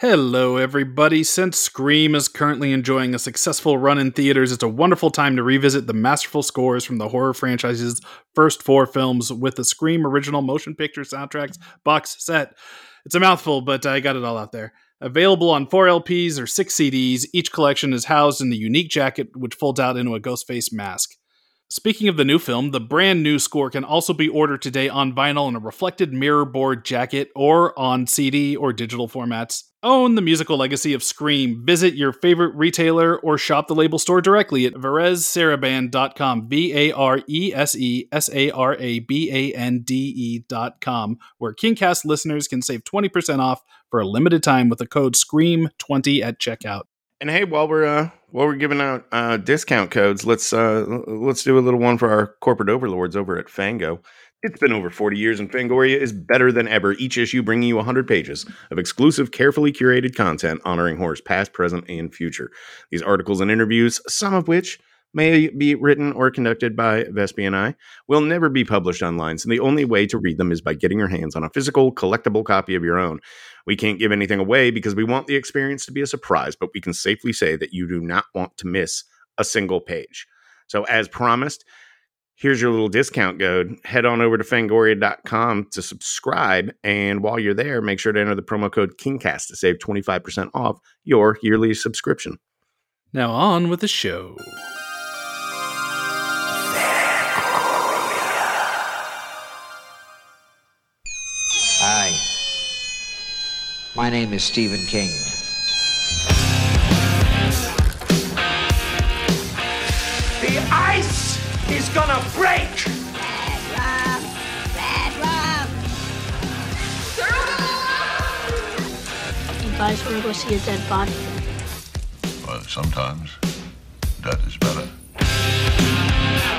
Hello, everybody. Since Scream is currently enjoying a successful run in theaters, it's a wonderful time to revisit the masterful scores from the horror franchise's first four films with the Scream original motion picture soundtracks box set. It's a mouthful, but I got it all out there. Available on four LPs or six CDs, each collection is housed in the unique jacket which folds out into a ghost face mask. Speaking of the new film, the brand new score can also be ordered today on vinyl in a reflected mirror board jacket or on CD or digital formats. Own the musical legacy of Scream. Visit your favorite retailer or shop the label store directly at VareseSarabande.com, V A R E S E S A R A B A N D E.com, where KingCast listeners can save 20% off for a limited time with the code SCREAM20 at checkout. And hey, while we're uh, while we're giving out uh, discount codes, let's uh, let's do a little one for our corporate overlords over at Fango. It's been over 40 years, and Fangoria is better than ever. Each issue bringing you 100 pages of exclusive, carefully curated content honoring horror's past, present, and future. These articles and interviews, some of which may be written or conducted by Vespi and I, will never be published online. So the only way to read them is by getting your hands on a physical, collectible copy of your own. We can't give anything away because we want the experience to be a surprise, but we can safely say that you do not want to miss a single page. So, as promised, here's your little discount code. Head on over to fangoria.com to subscribe. And while you're there, make sure to enter the promo code KingCast to save 25% off your yearly subscription. Now, on with the show. Hi. My name is Stephen King. Is gonna break! You guys want to go see a dead body? Well, sometimes that is better.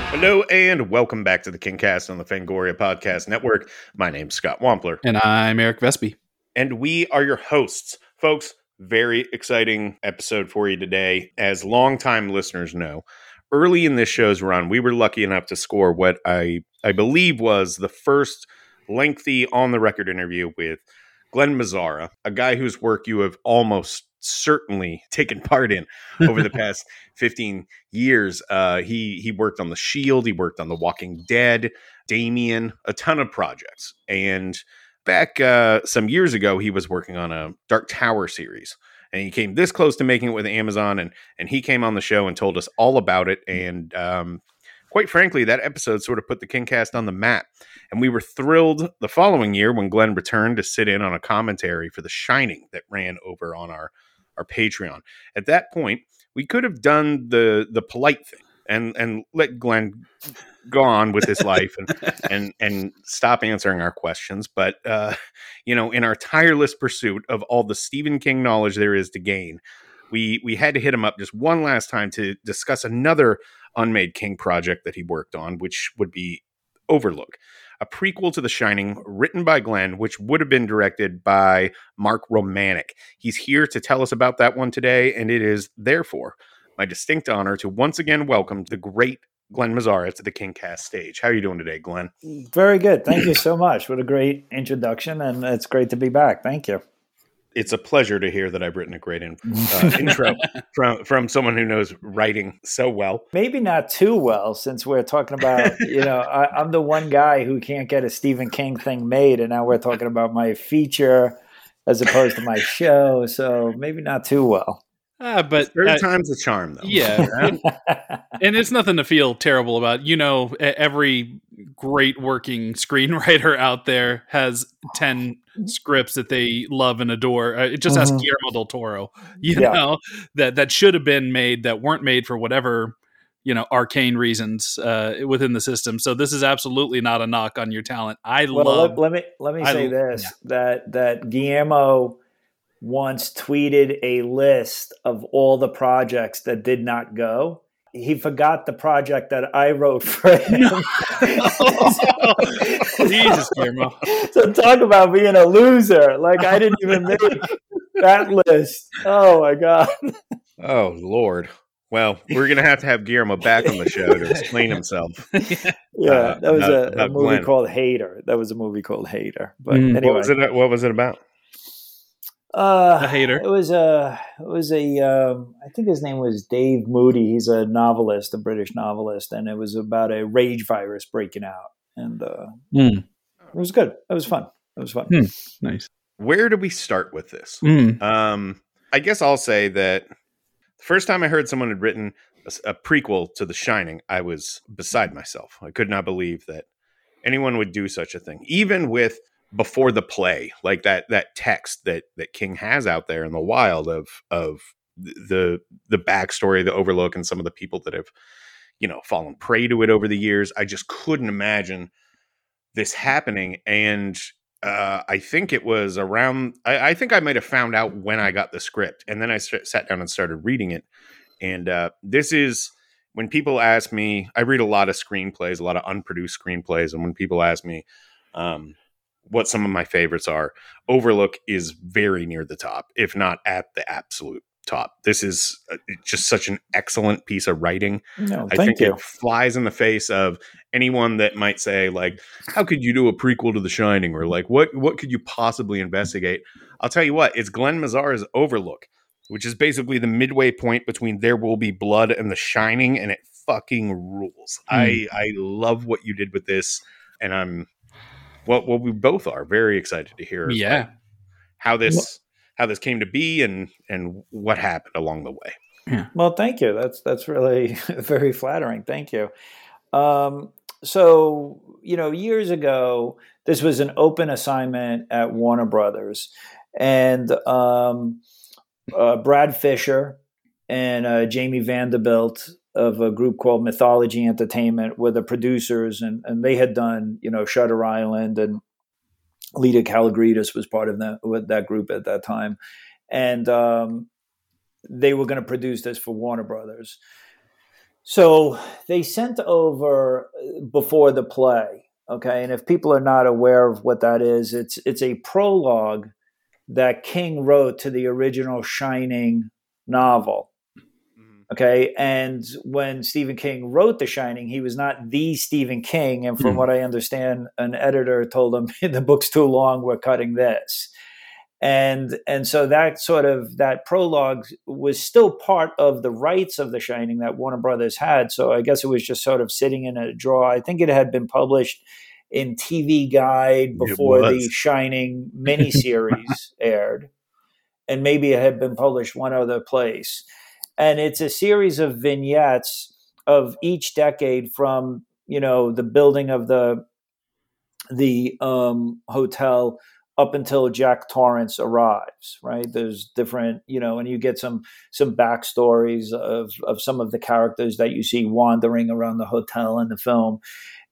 Hello and welcome back to the KingCast on the Fangoria Podcast Network. My name's Scott Wampler. And I'm Eric Vespi. and we are your hosts. Folks, very exciting episode for you today. As longtime listeners know, early in this show's run, we were lucky enough to score what I, I believe was the first lengthy on the record interview with Glen Mazzara, a guy whose work you have almost certainly taken part in over the past 15 years. Uh, he he worked on The Shield, he worked on The Walking Dead, Damien, a ton of projects. And back uh, some years ago, he was working on a Dark Tower series, and he came this close to making it with Amazon. and And he came on the show and told us all about it. And um, quite frankly, that episode sort of put the KingCast on the map. And we were thrilled the following year when Glen returned to sit in on a commentary for The Shining that ran over on our our Patreon. At that point, we could have done the the polite thing and and let Glen go on with his life and and and stop answering our questions. But uh, you know, in our tireless pursuit of all the Stephen King knowledge there is to gain, we we had to hit him up just one last time to discuss another unmade King project that he worked on, which would be Overlook, a prequel to The Shining, written by Glen, which would have been directed by Mark Romanek. He's here to tell us about that one today, and it is therefore my distinct honor to once again welcome the great Glen Mazzara to the King Cast stage. How are you doing today, Glen? Very good. Thank you so much. What a great introduction, and it's great to be back. Thank you. It's a pleasure to hear that I've written a great in, uh, intro from from someone who knows writing so well. Maybe not too well, since we're talking about, you know, I, I'm the one guy who can't get a Stephen King thing made, and now we're talking about my feature as opposed to my show. So maybe not too well. Ah, but Third uh, time's a charm, though. yeah, and, and it's nothing to feel terrible about. You know, every great working screenwriter out there has ten scripts that they love and adore. Uh, it just has Mhm. Guillermo del Toro, you Yeah. know, that that should have been made that weren't made for whatever you know arcane reasons uh, within the system. So this is absolutely not a knock on your talent. I Well, love. let, let me let me I say l- this: that that Guillermo once tweeted a list of all the projects that did not go. He forgot the project that I wrote for him. Jesus, Guillermo. so talk about being a loser. Like I didn't even make that list. Oh my god. Oh Lord. Well, we're gonna have to have Guillermo back on the show to explain himself. Yeah, Uh, that was about- a, a movie Glen. called Hater. That was a movie called Hater. But Mm. anyway, What was it? What was it about? Uh, A hater. It was a. It was a. Um, I think his name was Dave Moody. He's a novelist, a British novelist, and it was about a rage virus breaking out, and uh, Mm, it was good. It was fun. It was fun. Hmm. nice. Where do we start with this? Mm, Um, I guess I'll say that the first time I heard someone had written a prequel to The Shining, I was beside myself. I could not believe that anyone would do such a thing, even with before the play, like that that text that that King has out there in the wild of of the the backstory, the Overlook, and some of the people that have you know fallen prey to it over the years. I just couldn't imagine this happening and uh, I think it was around. I, I think I might have found out when I got the script, and then I st- sat down and started reading it. And uh, this is when people ask me. I read a lot of screenplays, a lot of unproduced screenplays, and when people ask me um, what some of my favorites are, Overlook is very near the top, if not at the absolute top. This is uh, just such an excellent piece of writing. No, I think you. it flies in the face of anyone that might say like, "How could you do a prequel to The Shining?" or like, "What what could you possibly investigate?" I'll tell you what, it's Glen Mazzara's Overlook, which is basically the midway point between There Will Be Blood and The Shining, and it fucking rules. Hmm. I I love what you did with this, and I'm well, well, we both are very excited to hear yeah. like, how this how this came to be and and what happened along the way. Well, thank you. That's that's really very flattering. Thank you. Um, so you know, years ago, this was an open assignment at Warner Brothers, and um, uh, Brad Fischer and uh, Jamie Vanderbilt of a group called Mythology Entertainment were the producers, and, and they had done you know Shutter Island, and Laeta Kalogridis was part of that with that group at that time, and um, they were going to produce this for Warner Brothers. So they sent over uh, before the play, okay. And if people are not aware of what that is, it's it's a prologue that King wrote to the original Shining novel. Okay, and when Stephen King wrote The Shining, he was not the Stephen King, and from Hmm. what I understand, an editor told him the book's too long. We're cutting this and and so that sort of that prologue was still part of the rights of the shining that warner brothers had so i guess it was just sort of sitting in a drawer i think it had been published in tv guide before the shining miniseries aired and maybe it had been published one other place and it's a series of vignettes of each decade from you know the building of the the um, hotel up until Jack Torrance arrives, right? There's different, you know, and you get some some backstories of of some of the characters that you see wandering around the hotel in the film.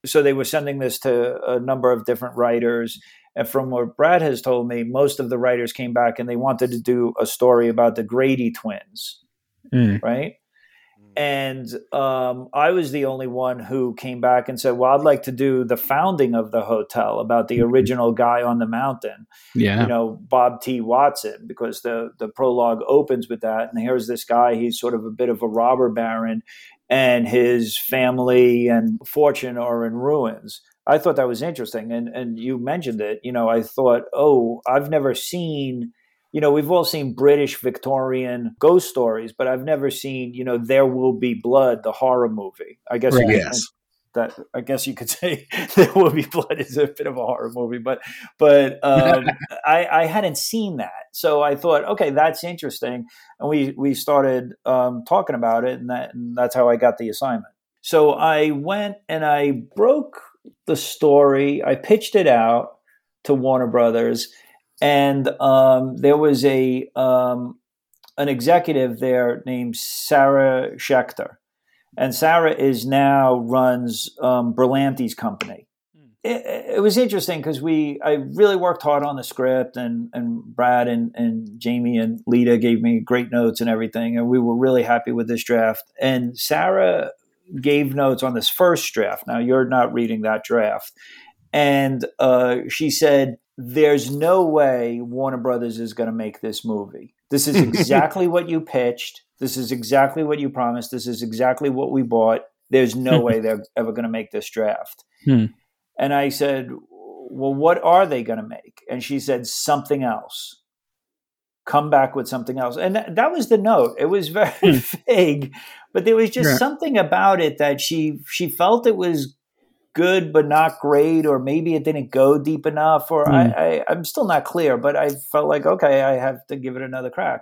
So they were sending this to a number of different writers. And from what Brad has told me, most of the writers came back and they wanted to do a story about the Grady twins, Mm. right? And um, I was the only one who came back and said, "Well, I'd like to do the founding of the hotel about the original guy on the mountain, Yeah. you know, Bob T. Watson, because the the prologue opens with that, and here's this guy. He's sort of a bit of a robber baron, and his family and fortune are in ruins." I thought that was interesting, and and you mentioned it. You know, I thought, oh, I've never seen you know, we've all seen British Victorian ghost stories, but I've never seen, you know, There Will Be Blood, the horror movie. I guess Right. Yes. that I guess you could say There Will Be Blood is a bit of a horror movie, but but um, I, I hadn't seen that, so I thought, okay, that's interesting, and we we started um, talking about it, and that and that's how I got the assignment. So I went and I broke the story. I pitched it out to Warner Brothers, and um, there was a um, an executive there named Sarah Schechter, and Sarah is now runs um, Berlanti's company. It, it was interesting because we I really worked hard on the script, and and Brad and and Jamie and Laeta gave me great notes and everything, and we were really happy with this draft. And Sarah gave notes on this first draft. Now you're not reading that draft, and uh, she said, "There's no way Warner Brothers is going to make this movie. This is exactly what you pitched. This is exactly what you promised. This is exactly what we bought. There's no way they're ever going to make this draft." Hmm. And I said, "Well, what are they going to make?" And she said, "Something else." come back with something else. And that, that was the note. It was very Hmm. vague, but there was just Yeah. something about it that she she felt it was good but not great, or maybe it didn't go deep enough, or I, Hmm. I I'm still not clear. But I felt like okay, I have to give it another crack.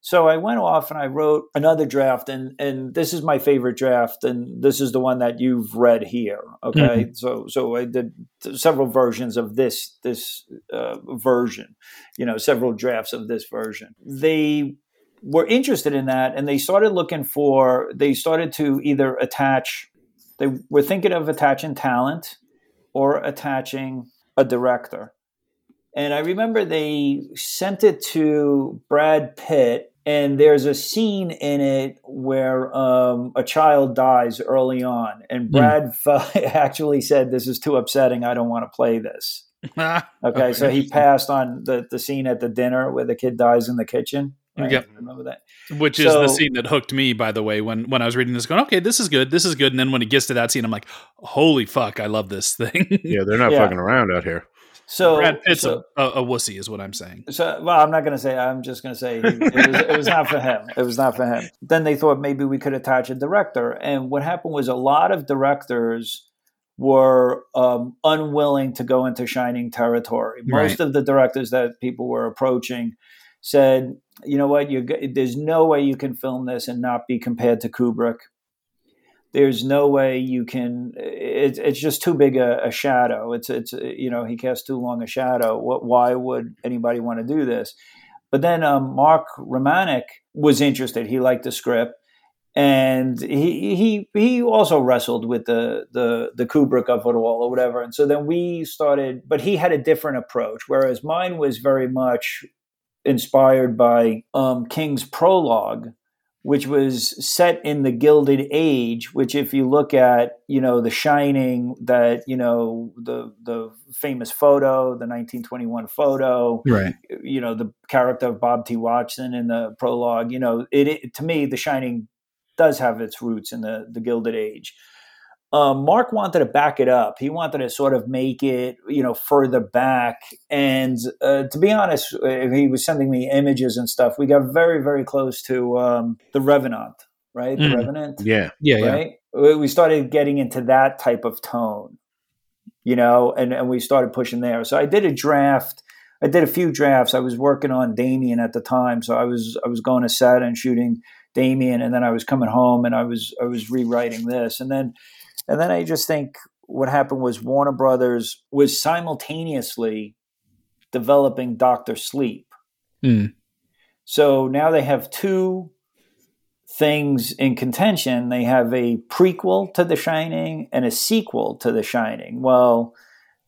So I went off and I wrote another draft, and and this is my favorite draft, and this is the one that you've read here. Okay, so so I did several versions of this this uh, version, you know, several drafts of this version. They were interested in that, and they started looking for. They started to either attach. They were thinking of attaching talent or attaching a director. And I remember they sent it to Brad Pitt, and there's a scene in it where um, a child dies early on, and Brad fe- actually said, "This is too upsetting. I don't want to play this." Okay, so he passed on the the scene at the dinner where the kid dies in the kitchen. Right? Yep. remember that? Which is the scene that hooked me, by the way, when when I was reading this, going, okay, this is good, this is good, and then when it gets to that scene, I'm like, holy fuck, I love this thing. Yeah, they're not Yeah. fucking around out here. So it's so, a, a, a wussy, is what I'm saying. So, well, I'm not going to say. I'm just going to say it, was, it was not for him. It was not for him. Then they thought maybe we could attach a director, and what happened was a lot of directors were um, unwilling to go into Shining territory. Most Right. of the directors that people were approaching said, "You know what? You there's no way you can film this and not be compared to Kubrick." There's no way you can. It's it's just too big a, a shadow. It's it's you know he casts too long a shadow. What? Why would anybody want to do this? But then um, Mark Romanek was interested. He liked the script, and he he he also wrestled with the the the Kubrick of it all or whatever. And so then we started. But he had a different approach, whereas mine was very much inspired by um, King's prologue which was set in the Gilded Age, which if you look at, you know, The Shining, that, you know, the the famous photo, the 1921 photo, Right. you know, the character of Bob T. Watson in the prologue, you know, it, it to me, The Shining does have its roots in the, the Gilded Age. Um, Mark wanted to back it up. He wanted to sort of make it, you know, further back. And uh, to be honest, uh, he was sending me images and stuff. We got very, very close to um, the Revenant, right? The Mm. Revenant, Yeah. Yeah, yeah. right? We we started getting into that type of tone, you know, and, and we started pushing there. So I did a draft. I did a few drafts. I was working on Damien at the time, so I was I was going to set and shooting Damien, and then I was coming home and I was I was rewriting this, and then and then I just think what happened was Warner Brothers was simultaneously developing Doctor Sleep. Mm. So now they have two things in contention. They have a prequel to The Shining and a sequel to The Shining. Well,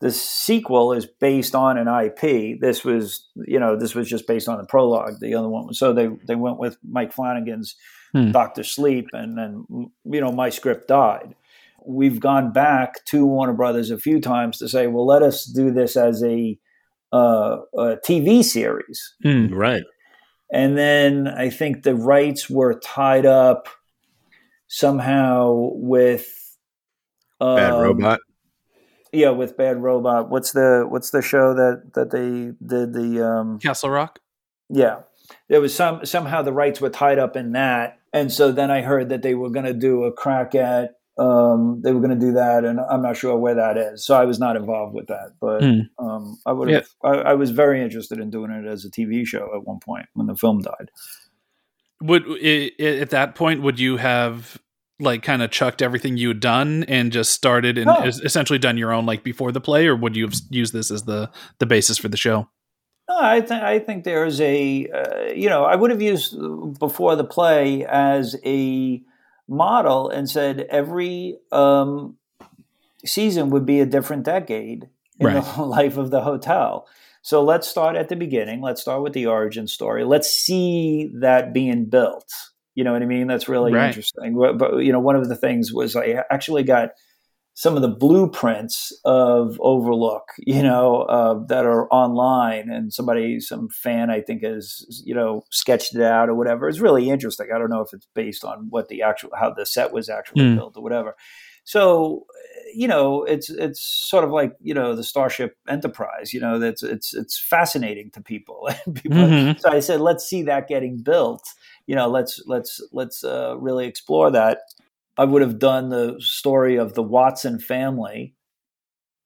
the sequel is based on an IP. This was, you know, this was just based on the prologue. The other one was so they they went with Mike Flanagan's Hmm. Doctor Sleep, and then you know my script died. We've gone back to Warner Brothers a few times to say, well, let us do this as a, uh, a TV series. Mm. Right. And then I think the rights were tied up somehow with um, Bad robot. Yeah, with Bad Robot. What's the what's the show that that they did the um Castle Rock. yeah. There was some somehow the rights were tied up in that. And so then I heard that they were gonna do a crack at um they were gonna do that and I'm not sure where that is. So I was not involved with that. But Hmm. um I would have I, I was very interested in doing it as a TV show at one point when the film died. Would at that point would you have like kind of chucked everything you had done and just started and No. essentially done your own like before the play, or would you have used this as the the basis for the show? No, I think I think there's a uh, you know I would have used before the play as a model and said every um, season would be a different decade in Right. the life of the hotel. So let's start at the beginning. Let's start with the origin story. Let's see that being built. You know what I mean? That's really Right. interesting. But, but you know, one of the things was I actually got some of the blueprints of Overlook, you know, uh, that are online, and somebody, some fan, I think, has you know sketched it out or whatever. It's really interesting. I don't know if it's based on what the actual how the set was actually Hmm. built or whatever. So, you know, it's it's sort of like you know the Starship Enterprise. You know, that's it's it's fascinating to people. people Mhm. So I said, let's see that getting built. You know, let's let's let's uh, really explore that. I would have done the story of the Watson family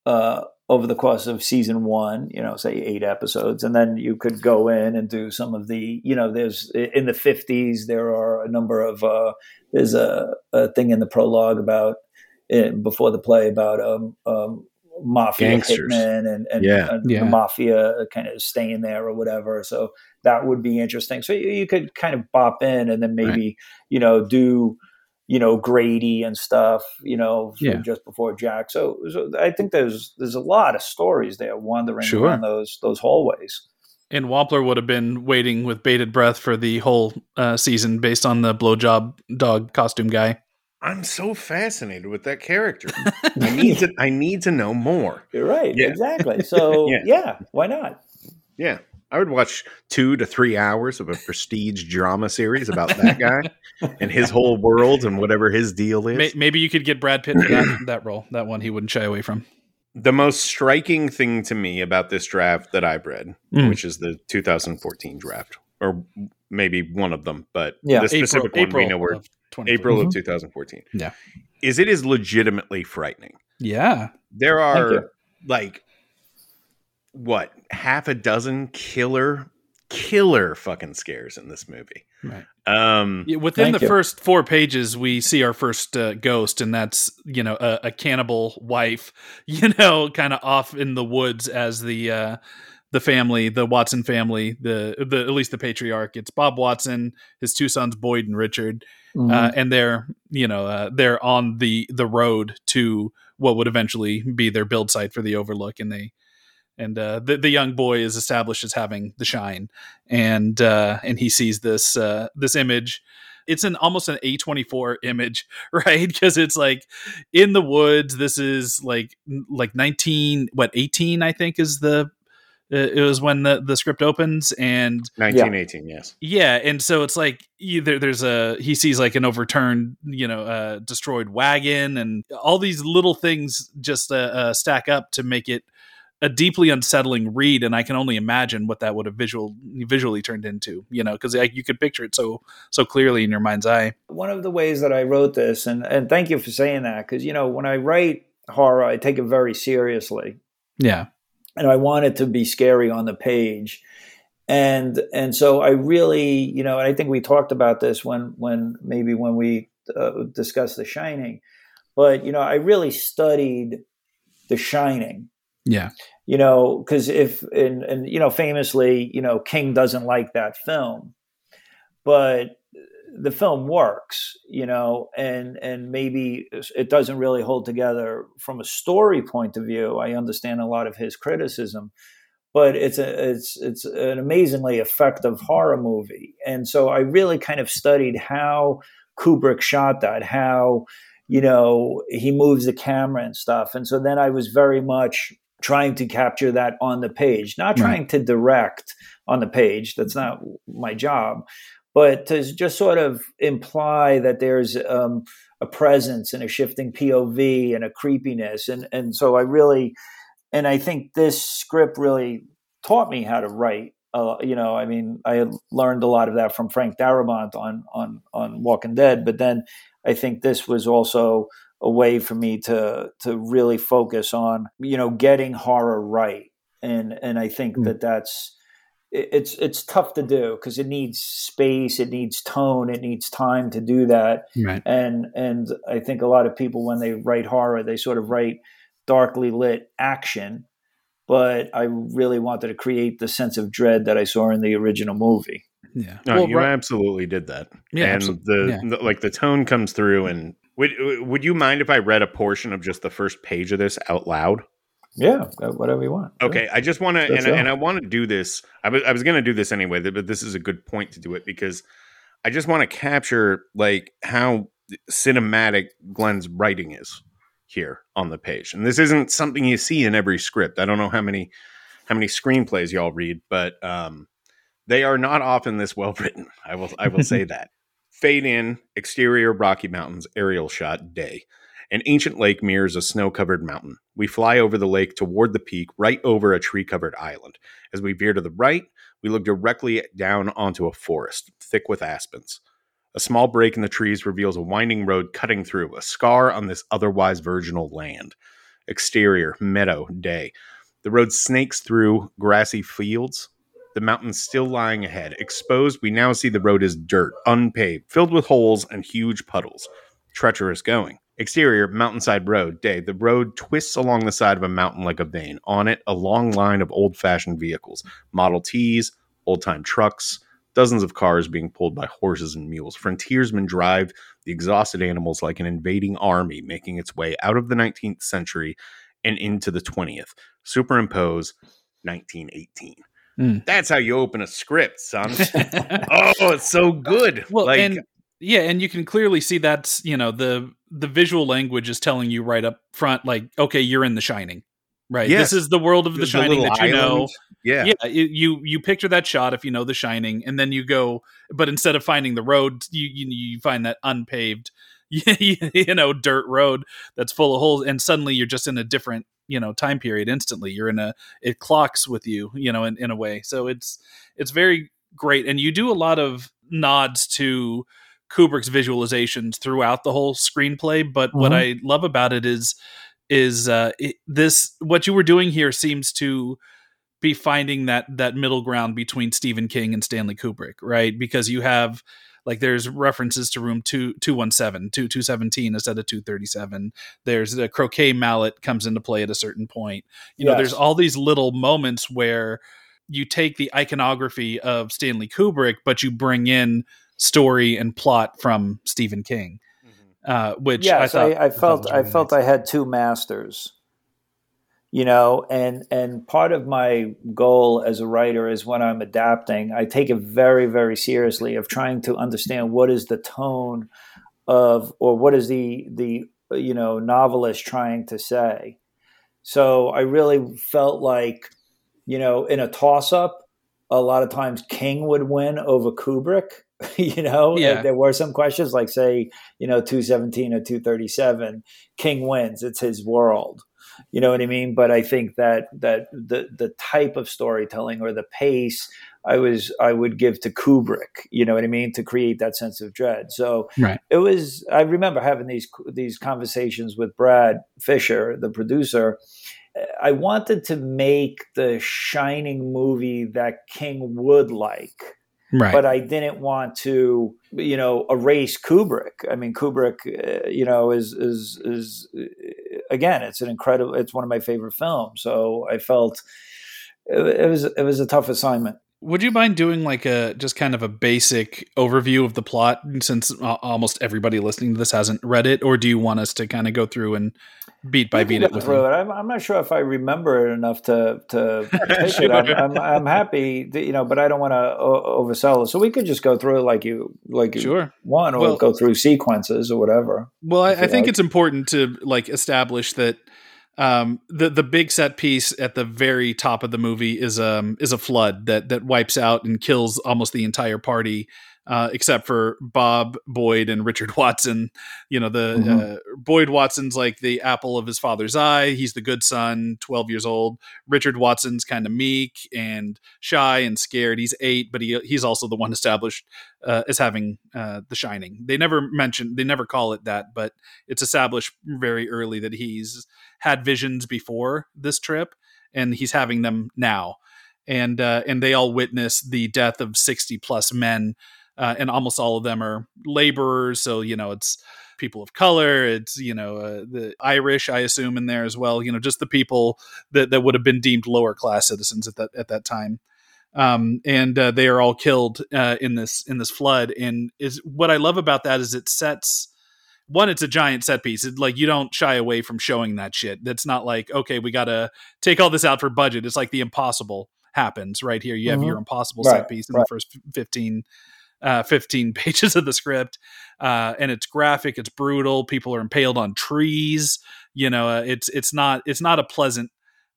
uh, over the course of season one, you know, say eight episodes, and then you could go in and do some of the, you know, there's in the 50s, there are a number of, uh, there's a, a thing in the prologue about, uh, before the play about um, um, mafia Gangsters. hitmen and, and, Yeah. and Yeah. the mafia kind of staying there or whatever. So that would be interesting. So you, you could kind of bop in and then maybe, you know, do, you know Grady and stuff, you know, Yeah. just before Jack. So, so I think there's there's a lot of stories there wandering Sure. around those those hallways. And Wampler would have been waiting with bated breath for the whole uh, season based on the blowjob dog costume guy. I'm so fascinated with that character. I need to. I need to know more. You're right, Yeah. exactly. So Yeah. yeah. why not? Yeah, I would watch two to three hours of a prestige drama series about that guy and his whole world and whatever his deal is. Maybe you could get Brad Pitt for that, that role. That one he wouldn't shy away from. the most striking thing to me about this draft that I've read, Mm. which is the 2014 draft, or maybe one of them, but Yeah. the specific one we know where of 2014. April Mhm. of 2014. Yeah. is it is legitimately frightening. Yeah. There are like what half a dozen killer killer fucking scares in this movie. Right. Um, Yeah, Within the you. first four pages, we see our first uh, ghost, and that's you know a, a cannibal wife, you know, kind of off in the woods as the uh, the family, the Watson family, the the at least the patriarch. It's Bob Watson, his two sons Boyd and Richard, Mm-hmm. uh, and they're you know uh, they're on the the road to what would eventually be their build site for the Overlook, and they and uh, the the young boy is established as having the shine, and uh, and he sees this uh, this image. It's an almost an A twenty four image, right? Because it's like in the woods. This is like like nineteen what eighteen I think is the uh, it was when the the script opens and 1918, yes. yeah, and so it's like either there's a he sees like an overturned, you know, uh, destroyed wagon, and all these little things just uh, uh, stack up to make it a deeply unsettling read. And I can only imagine what that would have visual visually turned into, you know, because you could picture it so so clearly in your mind's eye. one of the ways that I wrote this, and, and thank you for saying that, because you know when I write horror, I take it very seriously, Yeah, and I want it to be scary on the page, and and so I really, you know, and I think we talked about this when when maybe when we uh, discussed The Shining, but you know, I really studied The Shining. Yeah, you know because if and, and you know famously you know king doesn't like that film but the film works you know and and maybe it doesn't really hold together from a story point of view. I understand a lot of his criticism but it's a it's it's an amazingly effective horror movie. And so i really kind of studied how kubrick shot that how you know he moves the camera and stuff. And so then i was very much trying to capture that on the page, not Right. trying to direct on the page. That's not my job, but to just sort of imply that there's um, a presence and a shifting POV and a creepiness. And, and so I really, and I think this script really taught me how to write. Uh, you know, I mean, I learned a lot of that from Frank Darabont on on on Walking Dead, but then I think this was also a way for me to to really focus on you know getting horror right and and i think Mm. that that's it's it's tough to do because it needs space it needs tone it needs time to do that right. and and i think a lot of people when they write horror they sort of write darkly lit action but i really wanted to create the sense of dread that i saw in the original movie Yeah, No, Well, you right- absolutely did that. Yeah, and absol- the, yeah. the like the tone comes through. And would would you mind if I read a portion of just the first page of this out loud? yeah whatever you want Okay, I just want to, and, and I want to do this. I was I was going to do this anyway, but this is a good point to do it because I just want to capture like how cinematic Glen's writing is here on the page, and this isn't something you see in every script. I don't know how many how many screenplays y'all read, but um, they are not often this well written. I will I will say that. Fade in, exterior Rocky Mountains, aerial shot, day. An ancient lake mirrors a snow covered mountain. We fly over the lake toward the peak, right over a tree covered island. As we veer to the right, we look directly down onto a forest, thick with aspens. A small break in the trees reveals a winding road cutting through, a scar on this otherwise virginal land. Exterior, meadow, day. The road snakes through grassy fields, the mountains still lying ahead. Exposed, we now see the road is dirt, unpaved, filled with holes and huge puddles. Treacherous going. Exterior, mountainside road, day. The road twists along the side of a mountain like a vein. On it, a long line of old fashioned vehicles Model Ts, old time trucks, dozens of cars being pulled by horses and mules. Frontiersmen drive the exhausted animals like an invading army making its way out of the 19th century and into the 20th. Superimpose 1918. Mm. That's how you open a script, son. oh, it's so good. Well, like, and yeah, and you can clearly see that's you know the the visual language is telling you right up front, like, okay, you're in The Shining, right? Yes. This is the world of The, Shining that you know. Yeah. Yeah, you, you you picture that shot if you know The Shining, and then you go, but instead of finding the road, you you, you find that unpaved, you know, dirt road that's full of holes, and suddenly you're just in a different you know time period instantly. You're in a it clocks with you, you know, in, in a way. So it's it's very great, and you do a lot of nods to Kubrick's visualizations throughout the whole screenplay. But what I love about it is is uh, it, this what you were doing here seems to be finding that that middle ground between Stephen King and Stanley Kubrick, right? Because you have like there's references to room 2 217 2 217 instead of 237 there's the croquet mallet comes into play at a certain point you know there's all these little moments where you take the iconography of Stanley Kubrick but you bring in story and plot from Stephen King uh, which yes, I, I, thought, I, thought felt I really felt nice. I had two masters. You know, and and part of my goal as a writer is when I'm adapting, I take it very very seriously of trying to understand what is the tone of or what is the the you know novelist trying to say. So I really felt like, you know, in a toss up, a lot of times King would win over Kubrick. you know, Yeah. there were some questions like say, you know, 217 or 237, King wins. It's his world. You know what I mean? But I think that that the the type of storytelling or the pace I was I would give to Kubrick, you know what I mean, to create that sense of dread. So Right. it was I remember having these these conversations with Brad Fischer, the producer. I wanted to make the shining movie that King would like right but I didn't want to, you know, erase Kubrick. I mean, Kubrick, uh, you know, is is is uh, again, it's an incredible. It's one of my favorite films. So I felt it, it was it was a tough assignment. Would you mind doing like a just kind of a basic overview of the plot since uh, almost everybody listening to this hasn't read it, or do you want us to kind of go through and beat by beat it with through you? it. I'm, I'm not sure if I remember it enough to to it. I'm, I'm, I'm happy, that, you know, but I don't want to o- oversell it. So we could just go through it like you like you Sure. want, or Well- go through sequences or whatever. Well, I, I think like. it's important to like establish that um, the the big set piece at the very top of the movie is um is a flood that that wipes out and kills almost the entire party. Uh, except for Bob Boyd and Richard Watson, you know the Mhm. uh, Boyd Watson's like the apple of his father's eye. He's the good son, twelve years old. Richard Watson's kind of meek and shy and scared. He's eight, but he he's also the one established uh, as having uh, the Shining. They never mention, they never call it that, but it's established very early that he's had visions before this trip, and he's having them now. And uh, and they all witness the death of sixty plus men, uh, and almost all of them are laborers. So you know it's people of color. It's you know uh, the Irish, I assume, in there as well. You know, just the people that that would have been deemed lower class citizens at that at that time um, and uh, they are all killed uh, in this in this flood. And is what I love about that is it sets one. It's a giant set piece. It, like you don't shy away from showing that shit. That's not like okay, we got to take all this out for budget. It's like the impossible happens right here. You have Mhm. your impossible Right, set piece in right. the first fifteen. Uh, 15 pages of the script uh, and it's graphic it's brutal people are impaled on trees you know uh, it's it's not it's not a pleasant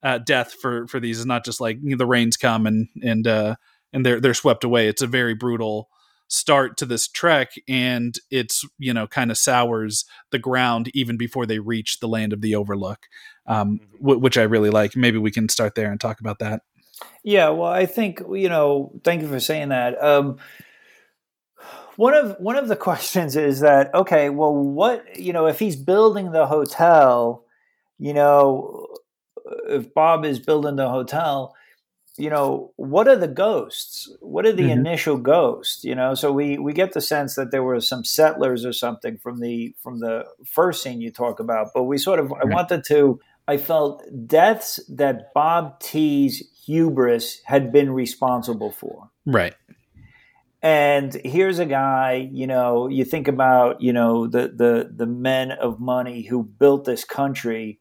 uh, death for for these. It's not just like you know, the rains come and and uh, and they're they're swept away. It's a very brutal start to this trek and it's you know kind of sours the ground even before they reach the land of the overlook um, w- which i really like maybe we can start there and talk about that Yeah, well, I think you know. Thank you for saying that. Um, one of one of the questions is that okay? Well, what you know, if he's building the hotel, you know, if Bob is building the hotel, you know, what are the ghosts? What are the Mhm. initial ghosts? You know, so we we get the sense that there were some settlers or something from the from the first scene you talk about, but we sort of I wanted to. I felt deaths that Bob T's hubris had been responsible for. right And here's a guy, you know, you think about, you know, the the the men of money who built this country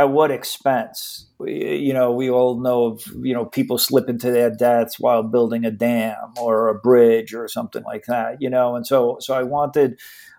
at what expense? You know, we all know of, you know, people slipping to their deaths while building a dam or a bridge or something like that, you know. And so so I wanted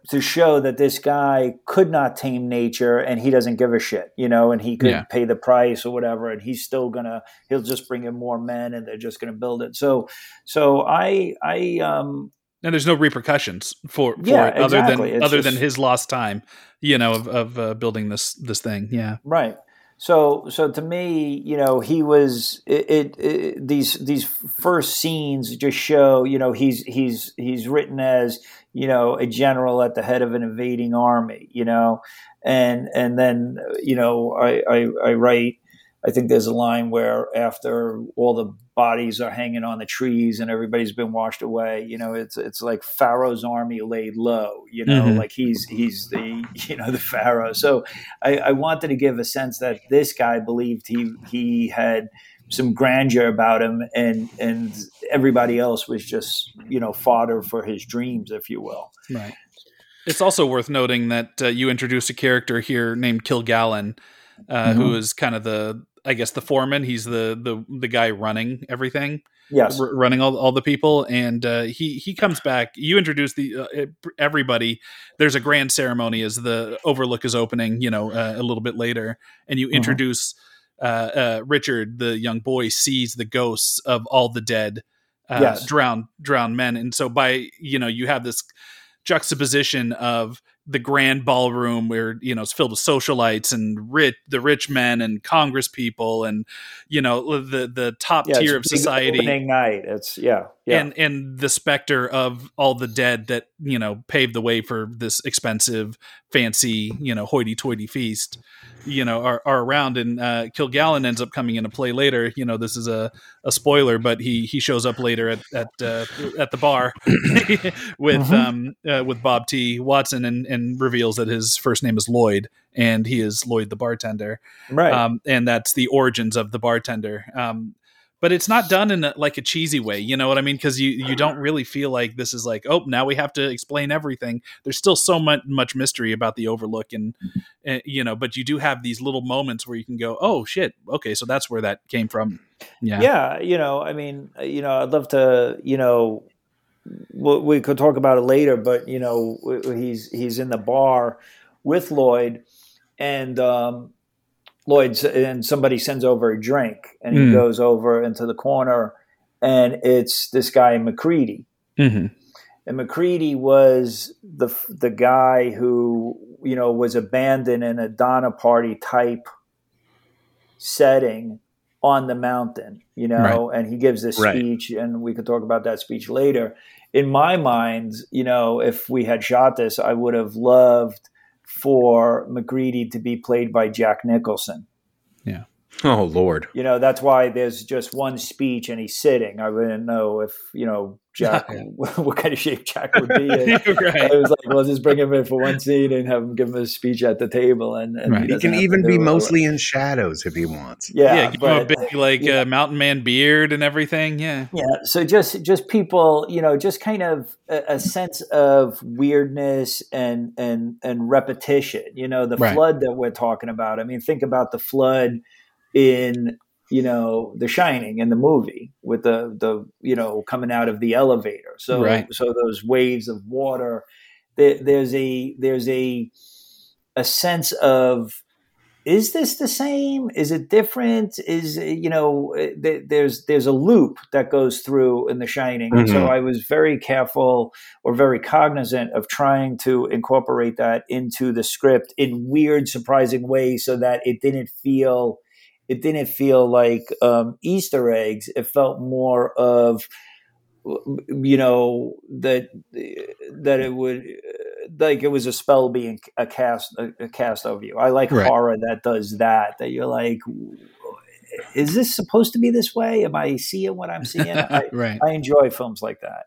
to show that this guy could not tame nature and he doesn't give a shit, you know, and he could Yeah. pay the price or whatever and he's still going to he'll just bring in more men and they're just going to build it. So so I I um and there's no repercussions for, for Yeah, it other exactly. than It's other just- than his lost time you know of, of uh, building this this thing yeah Right. So, so to me, you know, he was it, it, it. These these first scenes just show, you know, he's he's he's written as you know a general at the head of an invading army, you know, and and then you know I I, I write. I think there's a line where after all the bodies are hanging on the trees and everybody's been washed away, you know, it's it's like Pharaoh's army laid low, you know, Mhm. like he's he's the you know the Pharaoh. So I, I wanted to give a sense that this guy believed he he had some grandeur about him, and and everybody else was just you know fodder for his dreams, if you will. Right. It's also worth noting that uh, you introduced a character here named Kilgallen, uh, who is kind of the, I guess, the foreman. He's the the the guy running everything, Yes, r- running all, all the people, and uh, he he comes back. You introduce the uh, everybody. There's a grand ceremony as the Overlook is opening. You know, uh, a little bit later, and you introduce uh, uh, Richard, the young boy, sees the ghosts of all the dead, uh, Yes. drowned drowned men, and so by you know you have this juxtaposition of the grand ballroom where you know it's filled with socialites and rich the rich men and congress people and you know the the top yeah, tier of society opening night. It's yeah, yeah. and and the specter of all the dead that you know paved the way for this expensive fancy you know hoity-toity feast you know are, are around and uh kilgallen ends up coming into play later you know this is a, a spoiler but he he shows up later at at uh, at the bar with Mhm. um uh, with bob t watson and and reveals that his first name is lloyd and he is lloyd the bartender right. um, and that's the origins of the bartender. Um, but it's not done in a, like a cheesy way, you know what I mean? Because you you don't really feel like this is like, oh, now we have to explain everything. There's still so much much mystery about the Overlook, and uh, you know, but you do have these little moments where you can go, oh shit, okay, so that's where that came from. Yeah, yeah you know i mean you know i'd love to you know we, we could talk about it later but you know he's he's in the bar with lloyd and um lloyd's and somebody sends over a drink and he Mm. goes over into the corner and it's this guy mccready hmm and McCready was the the guy who you know was abandoned in a Donner party type setting on the mountain, you know, and he gives this Right. speech, and we could talk about that speech later. In my mind, you know, if we had shot this, I would have loved for McCready to be played by Jack Nicholson. Oh Lord. You know, that's why there's just one speech and he's sitting. I wouldn't know if, you know, Jack, what kind of shape Jack would be in. right. I was like, well, just bring him in for one scene and have him give him a speech at the table. And, and Right. He doesn't can even be mostly in shadows if he wants. yeah, Yeah, give him a big like yeah. uh, mountain man beard and everything. Yeah, yeah. So just just people, you know, just kind of a, a sense of weirdness and and and repetition. You know, the Right. flood that we're talking about. I mean, think about the flood in you know The Shining in the movie with the the you know coming out of the elevator. So Right. so those waves of water. There, there's a there's a a sense of is this the same? Is it different? Is you know, eh, th- there's there's a loop that goes through in The Shining, and so. I was very careful or very cognizant of trying to incorporate that into the script in weird, surprising ways, so that it didn't feel it didn't feel like um, Easter eggs. It felt more of you know that that it would like it was a spell being a cast a, cast over you. I like Right. horror that does that. That you're like, is this supposed to be this way? Am I seeing what I'm seeing? I, right. I enjoy films like that.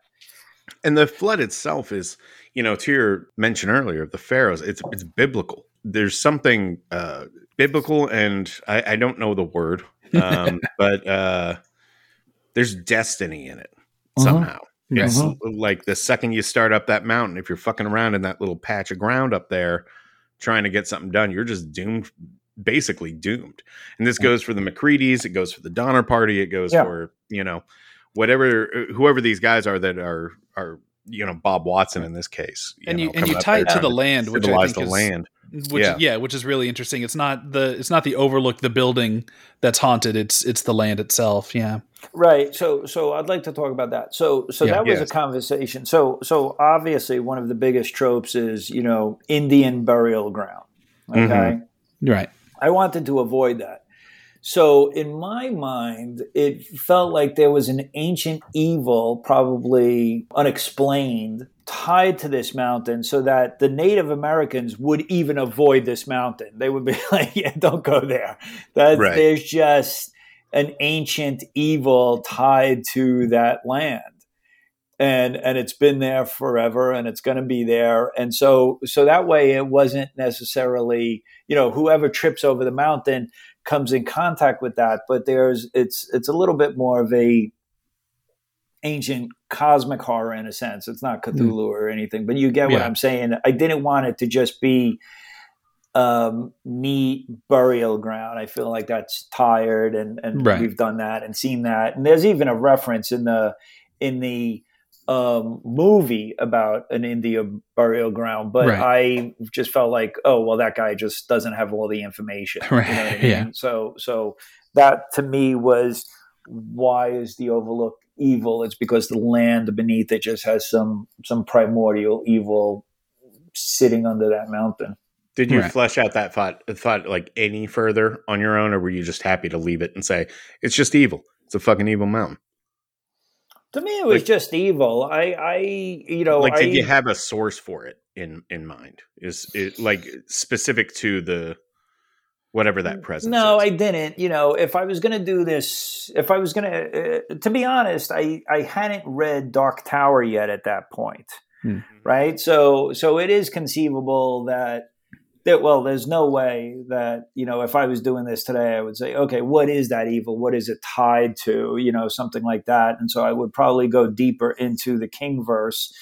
And the flood itself is, you know, to your mention earlier of the pharaohs, it's it's biblical. There's something uh, biblical, and I, I don't know the word, um, but uh, there's destiny in it somehow. It's like the second you start up that mountain, if you're fucking around in that little patch of ground up there trying to get something done, you're just doomed, basically doomed. And this goes for the McCready's, it goes for the Donner Party, it goes Yeah. for, you know, whatever, whoever these guys are that are, are, you know, Bob Watson in this case. and you know, and you tie it to the land, which I think the is land. Which Yeah. yeah. which is really interesting. It's not the it's not the overlook, the building that's haunted. It's it's the land itself. Yeah, Right. So so I'd like to talk about that. So so Yeah. that was Yes. a conversation. So so obviously one of the biggest tropes is, you know, Indian burial ground. Okay. Mhm. right. I wanted to avoid that. So in my mind, it felt like there was an ancient evil, probably unexplained, tied to this mountain so that the Native Americans would even avoid this mountain. They would be like, yeah, don't go there. That Right. there's just an ancient evil tied to that land. And and it's been there forever and it's going to be there. And so so that way it wasn't necessarily, you know, whoever trips over the mountain comes in contact with that, but there's it's it's a little bit more of a ancient cosmic horror in a sense. It's not Cthulhu or anything, but you get what Yeah. I'm saying. I didn't want it to just be um, neat burial ground. I feel like that's tired, and and Right. we've done that and seen that. And there's even a reference in the in the um, movie about an India burial ground, but Right. I just felt like, oh well, that guy just doesn't have all the information. You know what I Right, mean? yeah. So so that to me was why is the Overlook evil? It's because the land beneath it just has some some primordial evil sitting under that mountain. Did you Right. flesh out that thought, thought like any further on your own, or were you just happy to leave it and say it's just evil? It's a fucking evil mountain. To me, it was Like- just evil. I, I, you know, like, I, did you have a source for it in in mind? Is it like specific to the whatever that presence? No, I didn't. You know, if I was going to do this, if I was going to, uh, to be honest, I, I hadn't read Dark Tower yet at that point, Hmm. right? So, so it is conceivable that that well, there's no way that you know, if I was doing this today, I would say, okay, what is that evil? What is it tied to? You know, something like that. And so I would probably go deeper into the King verse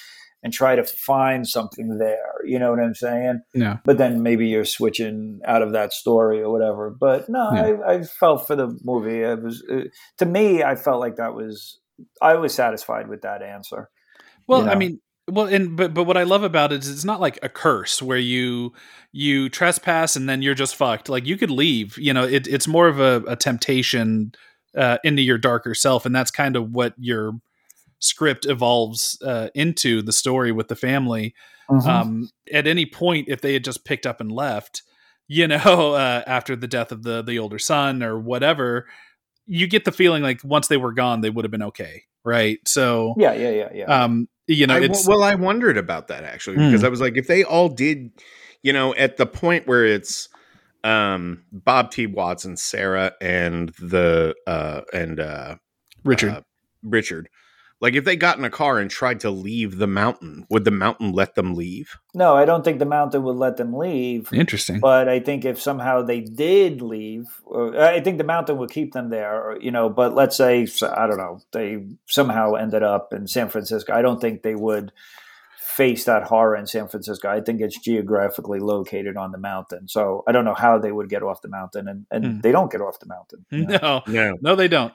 and try to find something there. You know what I'm saying? Yeah. but then maybe you're switching out of that story or whatever. But no, Yeah. I, I felt for the movie. It was uh, to me, I felt like that was I was satisfied with that answer. Well, you I mean, well, and but but what I love about it is it's not like a curse where you you trespass and then you're just fucked. Like you could leave. You know, it, it's more of a, a temptation uh, into your darker self, and that's kind of what your script evolves uh, into the story with the family. Mm-hmm. Um, at any point, if they had just picked up and left, you know, uh, after the death of the the older son or whatever, you get the feeling like once they were gone, they would have been okay, right? So, yeah, yeah, yeah, yeah. um, you know, I, well, I wondered about that actually because I was like, if they all did, you know, at the point where it's um, Bob T. Watson, Sarah, and the uh, and uh, Richard. uh, Richard, like if they got in a car and tried to leave the mountain, would the mountain let them leave? no, I don't think the mountain would let them leave. Interesting. But I think if somehow they did leave, or I think the mountain would keep them there, or, you know. But let's say I don't know, they somehow ended up in San Francisco. I don't think they would face that horror in San Francisco. I think it's geographically located on the mountain, so I don't know how they would get off the mountain, and, and Hmm. they don't get off the mountain. you know? No, No. no, they don't.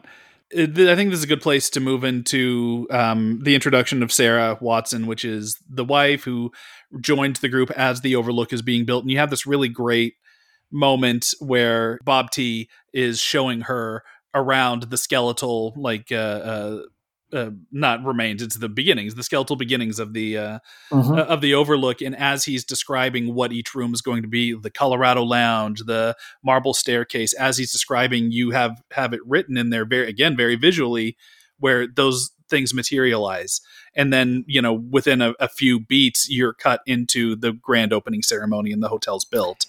I think this is a good place to move into um, the introduction of Sarah Watson, which is the wife who joined the group as the Overlook is being built, and you have this really great moment where Bob T is showing her around the skeletal like uh, uh, uh, not remains it's the beginnings the skeletal beginnings of the uh, Mhm. uh, of the overlook and as he's describing what each room is going to be the colorado lounge the marble staircase as he's describing you have have it written in there very again very visually where those things materialize and then you know within a, a few beats you're cut into the grand opening ceremony and the hotel's built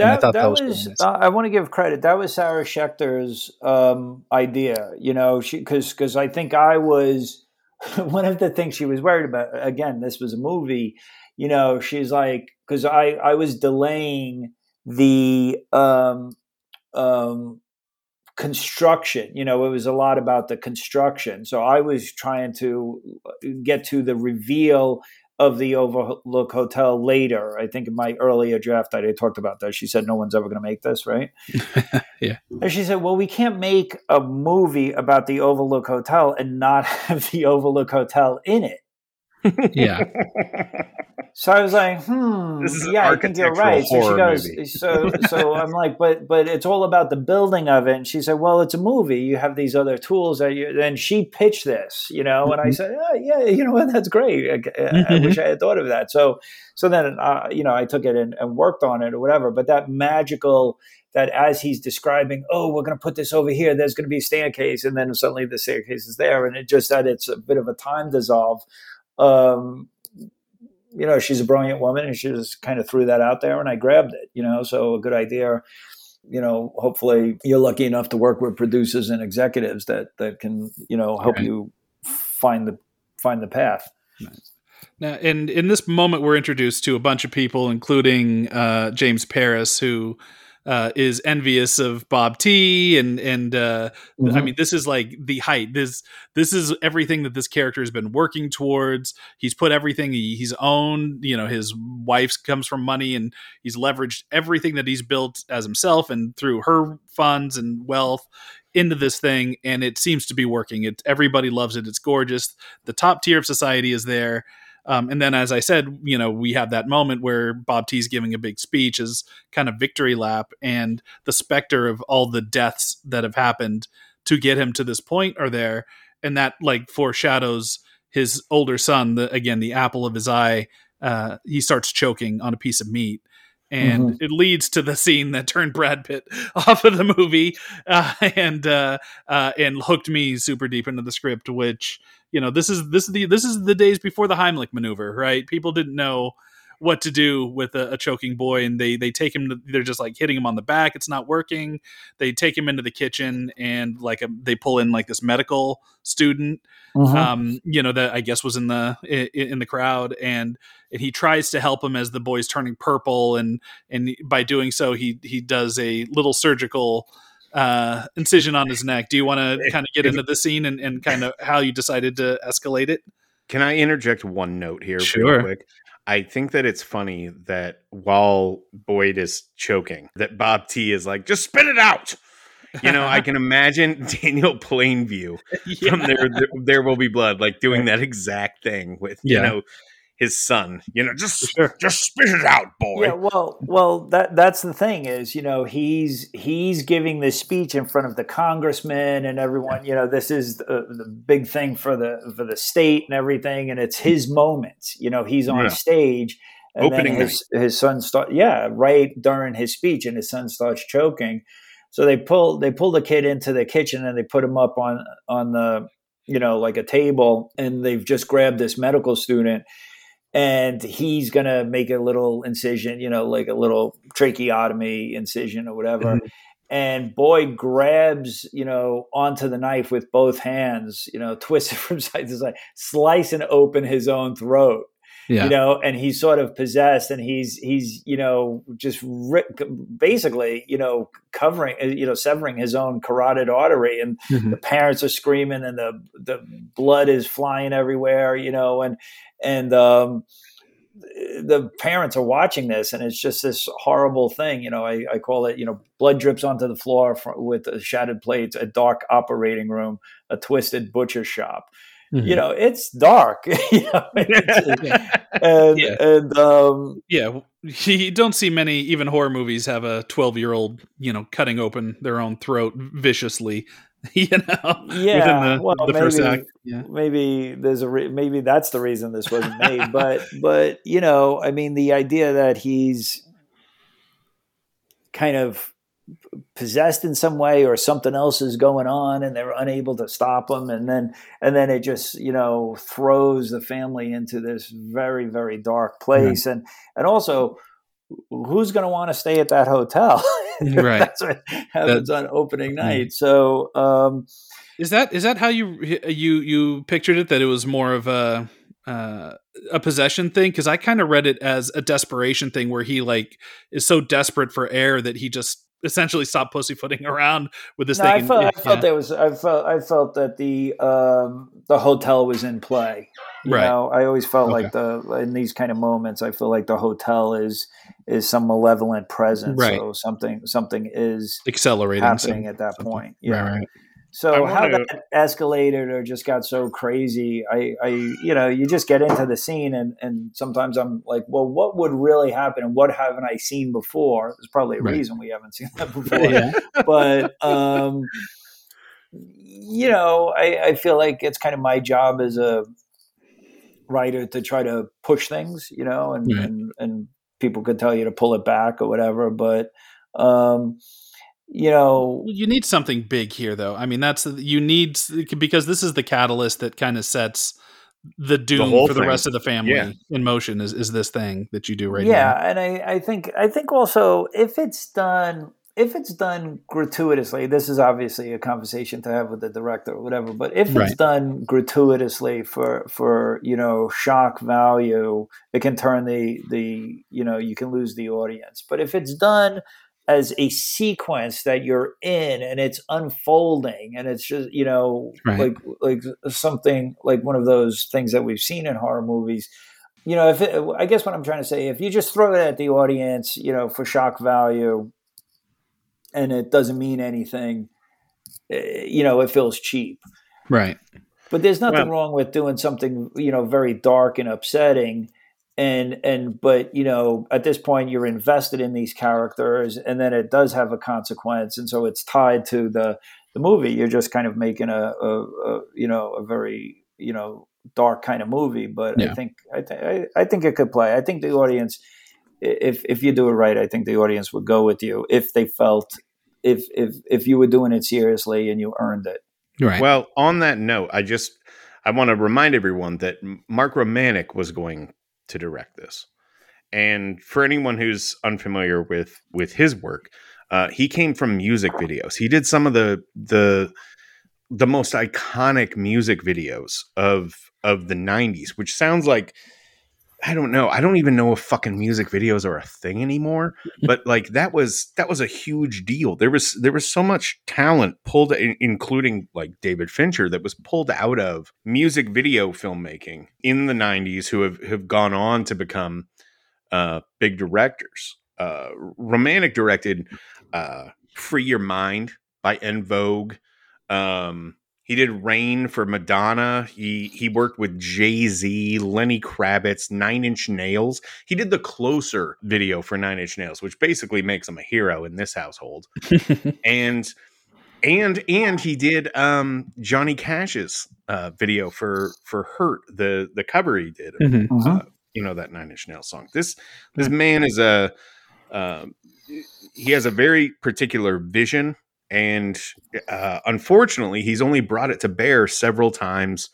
That, that, that was, was nice. uh, I want to give credit. That was Sarah Schechter's um, idea, you know, because because I think I was one of the things she was worried about. Again, this was a movie, you know. She's like, because I I was delaying the um, um, construction. You know, it was a lot about the construction. So I was trying to get to the reveal of the Overlook Hotel later. I think in my earlier draft I talked about that. She said no one's ever going to make this, right? Yeah. And she said, "Well, we can't make a movie about the Overlook Hotel and not have the Overlook Hotel in it." Yeah So I was like, "Hmm, This is an yeah, I think you're right." So she goes, movie. "So, so I'm like, but, but it's all about the building of it." And she said, "Well, it's a movie. You have these other tools that you." And she pitched this, you know, and I said, oh, "Yeah, you know what? That's great. I, I wish I had thought of that." So, so then, uh, you know, I took it and, and worked on it or whatever. But that magical that as he's describing, oh, we're going to put this over here. There's going to be a staircase, and then suddenly the staircase is there, and it just that it's a bit of a time dissolve. Um, you know, she's a brilliant woman, and she just kind of threw that out there, and I grabbed it. You know, so a good idea. You know, hopefully you're lucky enough to work with producers and executives that that can you know help Right. you find the find the path. Now, and in this moment, we're introduced to a bunch of people, including uh, James Paris, who uh, is envious of Bob T. And and uh, I Mhm. mean, this is like the height. This this is everything that this character has been working towards. He's put everything he, he's owned. You know, his wife's comes from money, and he's leveraged everything that he's built as himself and through her funds and wealth into this thing and it seems to be working it everybody loves it it's gorgeous the top tier of society is there um, and then, as I said, you know, we have that moment where Bob T's giving a big speech as kind of victory lap, and the specter of all the deaths that have happened to get him to this point are there, and that like foreshadows his older son. The again, the apple of his eye. Uh, he starts choking on a piece of meat. And it leads to the scene that turned Brad Pitt off of the movie uh, and uh, uh, and hooked me super deep into the script, which you know this is this is the this is the days before the Heimlich maneuver, right? People didn't know what to do with a, a choking boy, and they they take him. To, they're just like hitting him on the back. It's not working. They take him into the kitchen and like a, they pull in like this medical student, Mhm. um, you know that I guess was in the in, in the crowd, and and he tries to help him as the boy's turning purple, and and by doing so, he he does a little surgical uh incision on his neck do you want to kind of get into the scene and, and kind of how you decided to escalate it Can I interject one note here, Sure. real quick? I think that it's funny that while Boyd is choking, that Bob T is like, "Just spit it out." You know, I can imagine Daniel Plainview from there, there, there will be blood, like doing that exact thing with you know his son. You know, just just spit it out, boy. Yeah, well, well, that that's the thing is, you know, he's he's giving this speech in front of the congressman and everyone. You know, this is the, the big thing for the for the state and everything, and it's his moment. You know, he's on Yeah. stage, and Opening then his his son start, yeah, right during his speech, and his son starts choking. So they pull they pull the kid into the kitchen and they put him up on on the you know like a table, and they've just grabbed this medical student and he's gonna make a little incision, you know, like a little tracheotomy incision or whatever. And boy grabs, you know, onto the knife with both hands, you know, twists it from side to side, slicing open his own throat, yeah you know, and he's sort of possessed, and he's he's you know just ri- basically you know covering, uh, you know, severing his own carotid artery, and Mhm. the parents are screaming and the the blood is flying everywhere you know and and um the parents are watching this and it's just this horrible thing you know i, I call it you know blood drips onto the floor fr with shattered plates a dark operating room a twisted butcher shop Mhm. you know it's dark you know it's- and Yeah. and um yeah, you don't see many even horror movies have a 12 year old, you know, cutting open their own throat viciously, you know, Yeah, the, well, the first maybe- act. Yeah. maybe there's a re- maybe that's the reason this wasn't made but but you know i mean the idea that he's kind of possessed in some way or something else is going on and they're unable to stop him and then and then it just you know throws the family into this very very dark place and and also who's going to want to stay at that hotel Right. that's what happens on opening night so um Is that is that how you you you pictured it? That it was more of a uh, a possession thing? Because I kind of read it as a desperation thing, where he like is so desperate for air that he just essentially stopped pussyfooting around with this No, thing. I and- felt, I yeah. felt there was, I felt, I felt that the um, the hotel was in play. You Right. know, I always felt Okay. like the in these kind of moments, I feel like the hotel is is some malevolent presence. Right. So something something is accelerating happening some- at that something. point. Yeah. Right, right. So how wanna- that escalated or just got so crazy, I, I, you know, you just get into the scene and, and sometimes I'm like, well, what would really happen and what haven't I seen before? There's probably a Right. reason we haven't seen that before Yeah. but um, you know, I, I feel like it's kind of my job as a writer to try to push things, you know, and Right. and, and people could tell you to pull it back or whatever, but um, you know, you need something big here, though. I mean, that's you need because this is the catalyst that kind of sets the doom whole for the thing. rest of the family Yeah. in motion. Is is this thing that you do right yeah, now? and I, I think I think also if it's done if it's done gratuitously, this is obviously a conversation to have with the director or whatever. But if Right. it's done gratuitously for for you know shock value, it can turn the the you know you can lose the audience. But if it's done as a sequence that you're in and it's unfolding and it's just you know Right. like like something like one of those things that we've seen in horror movies you know, if it, I guess what I'm trying to say, if you just throw it at the audience, you know, for shock value, and it doesn't mean anything, eh, you know, it feels cheap. Right. But there's nothing Well- wrong with doing something, you know, very dark and upsetting. And and but you know, at this point, you're invested in these characters, and then it does have a consequence, and so it's tied to the the movie. You're just kind of making a, a, a you know a very you know dark kind of movie. But Yeah. I think I, th- I I think it could play. I think the audience, i- if if you do it right, I think the audience would go with you if they felt if if if you were doing it seriously and you earned it. Right. Well, on that note, I just I want to remind everyone that Mark Romanek was going to direct this, and for anyone who's unfamiliar with with his work, uh, he came from music videos. He did some of the the the most iconic music videos of of the '90s, which sounds like I don't know. I don't even know if fucking music videos are a thing anymore. But like that was that was a huge deal. There was there was so much talent pulled, in, including like David Fincher, that was pulled out of music video filmmaking in the '90s, who have have gone on to become uh, big directors. Uh, Romanek directed uh, "Free Your Mind" by En Vogue. Um, he did Rain for Madonna. He he worked with Jay Z, Lenny Kravitz, Nine Inch Nails. He did the Closer video for Nine Inch Nails, which basically makes him a hero in this household. and and and he did um, Johnny Cash's uh, video for for Hurt, the the cover he did. of, Mhm. uh, you know that Nine Inch Nails song. This this man is a um, he has a very particular vision, and uh, unfortunately, he's only brought it to bear several times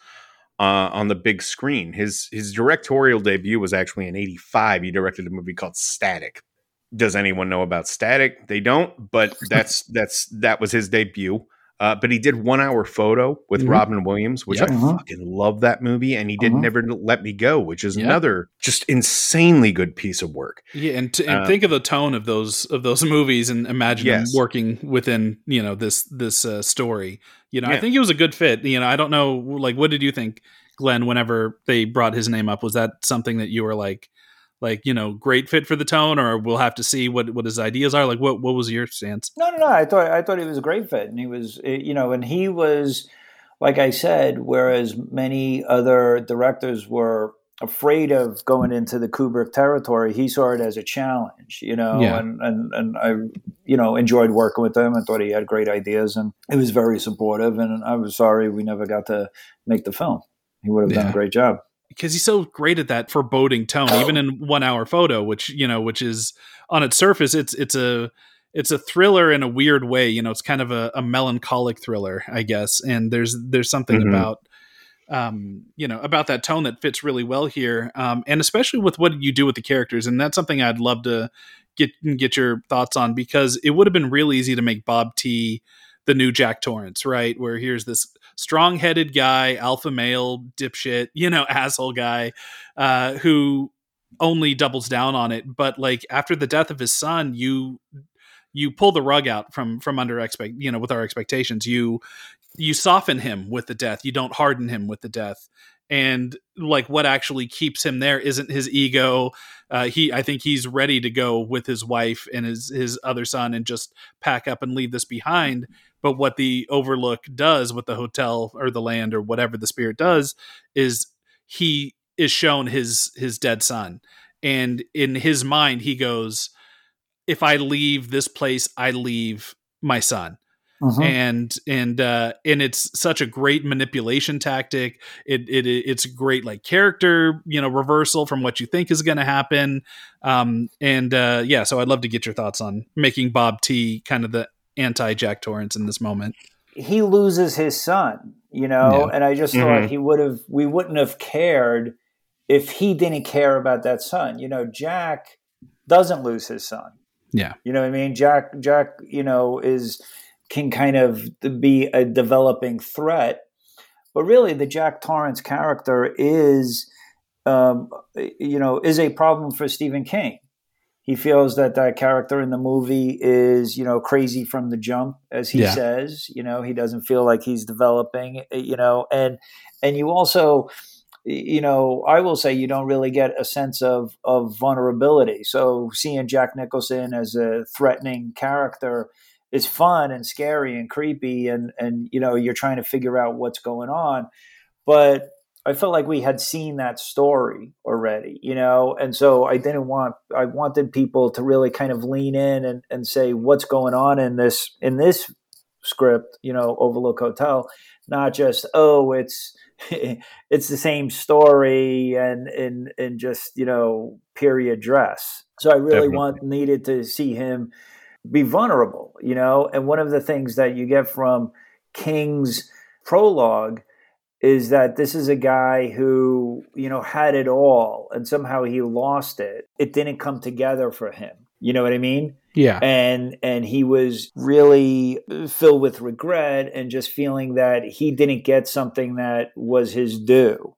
uh, on the big screen. His his directorial debut was actually in '85. He directed a movie called Static. Does anyone know about Static? They don't, but that's that's that was his debut. Uh, but he did one hour photo with Mhm. Robin Williams, which Yep. I Mhm. fucking love that movie, and he did Mhm. Never Let Me Go, which is Yeah. another just insanely good piece of work. Yeah, and, t- and Uh, think of the tone of those of those movies, and imagine Yes. them working within you know this this uh, story. You know, I think it was a good fit. You know, I don't know, like, what did you think, Glen? Whenever they brought his name up, was that something that you were like, like you know, great fit for the tone, or we'll have to see what what his ideas are? Like, what what was your stance? No, no, no. I thought I thought he was a great fit, and he was, eh, you know, and he was like I said, whereas many other directors were afraid of going into the Kubrick territory, he saw it as a challenge, you know, Yeah. and, and, and I, you know, enjoyed working with him and thought he had great ideas and he was very supportive. And I was sorry we never got to make the film. He would have done a great job. Because he's so great at that foreboding tone even in one hour photo which you know which is on its surface it's it's a it's a thriller in a weird way you know it's kind of a, a melancholic thriller i guess and there's there's something Mhm. about um you know about that tone that fits really well here um and especially with what you do with the characters and that's something i'd love to get get your thoughts on because it would have been real easy to make bob t the new jack torrance right where here's this strong-headed guy alpha male dipshit you know asshole guy uh who only doubles down on it. But like after the death of his son you you pull the rug out from from under expect you know with our expectations. You you soften him with the death. You don't harden him with the death and like what actually keeps him there isn't his ego. Uh, he i think he's ready to go with his wife and his his other son and just pack up and leave this behind. But what the overlook does with the hotel or the land or whatever the spirit does is he is shown his his dead son. And in his mind he goes if i leave this place i leave my son Mhm. and and uh and it's such a great manipulation tactic it, it it's a great like character you know reversal from what you think is going to happen um and uh yeah so i'd love to get your thoughts on making bob t kind of the anti jack torrance in this moment he loses his son, you know, Yeah. and I just Mhm. thought he would have, we wouldn't have cared if he didn't care about that son. You know, Jack doesn't lose his son. Yeah. You know what I mean? Jack, Jack, you know, is, can kind of be a developing threat. But really, the Jack Torrance character is, um, you know, is a problem for Stephen King. He feels that that character in the movie is, you know, crazy from the jump, as he Yeah. says. You know, he doesn't feel like he's developing. You know, and and you also, you know, I will say you don't really get a sense of of vulnerability. So seeing Jack Nicholson as a threatening character is fun and scary and creepy, and and you know, you're trying to figure out what's going on, but I felt like we had seen that story already, you know, and so I didn't want I wanted people to really kind of lean in and, and say what's going on in this in this script, you know, Overlook Hotel, not just oh it's it's the same story and and and just you know period dress. So I really Definitely. want needed to see him be vulnerable, you know, and one of the things that you get from King's prologue is that this is a guy who you know had it all and somehow he lost it. It didn't come together for him. You know what i mean? Yeah. And and he was really uh, filled with regret and just feeling that he didn't get something that was his due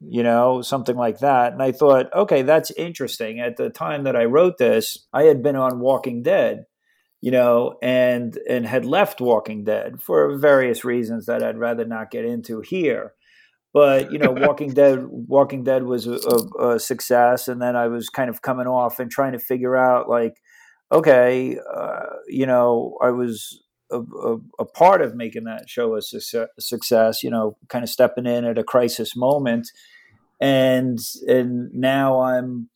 you know something like that. And i thought okay that's interesting. At the time that i wrote this i had been on walking dead you know and and had left walking dead for various reasons that i'd rather not get into here. But you know walking dead walking dead was a, a, a success and then i was kind of coming off and trying to figure out like okay uh, you know i was a, a, part of making that show a success, success you know kind of stepping in at a crisis moment. And and now i'm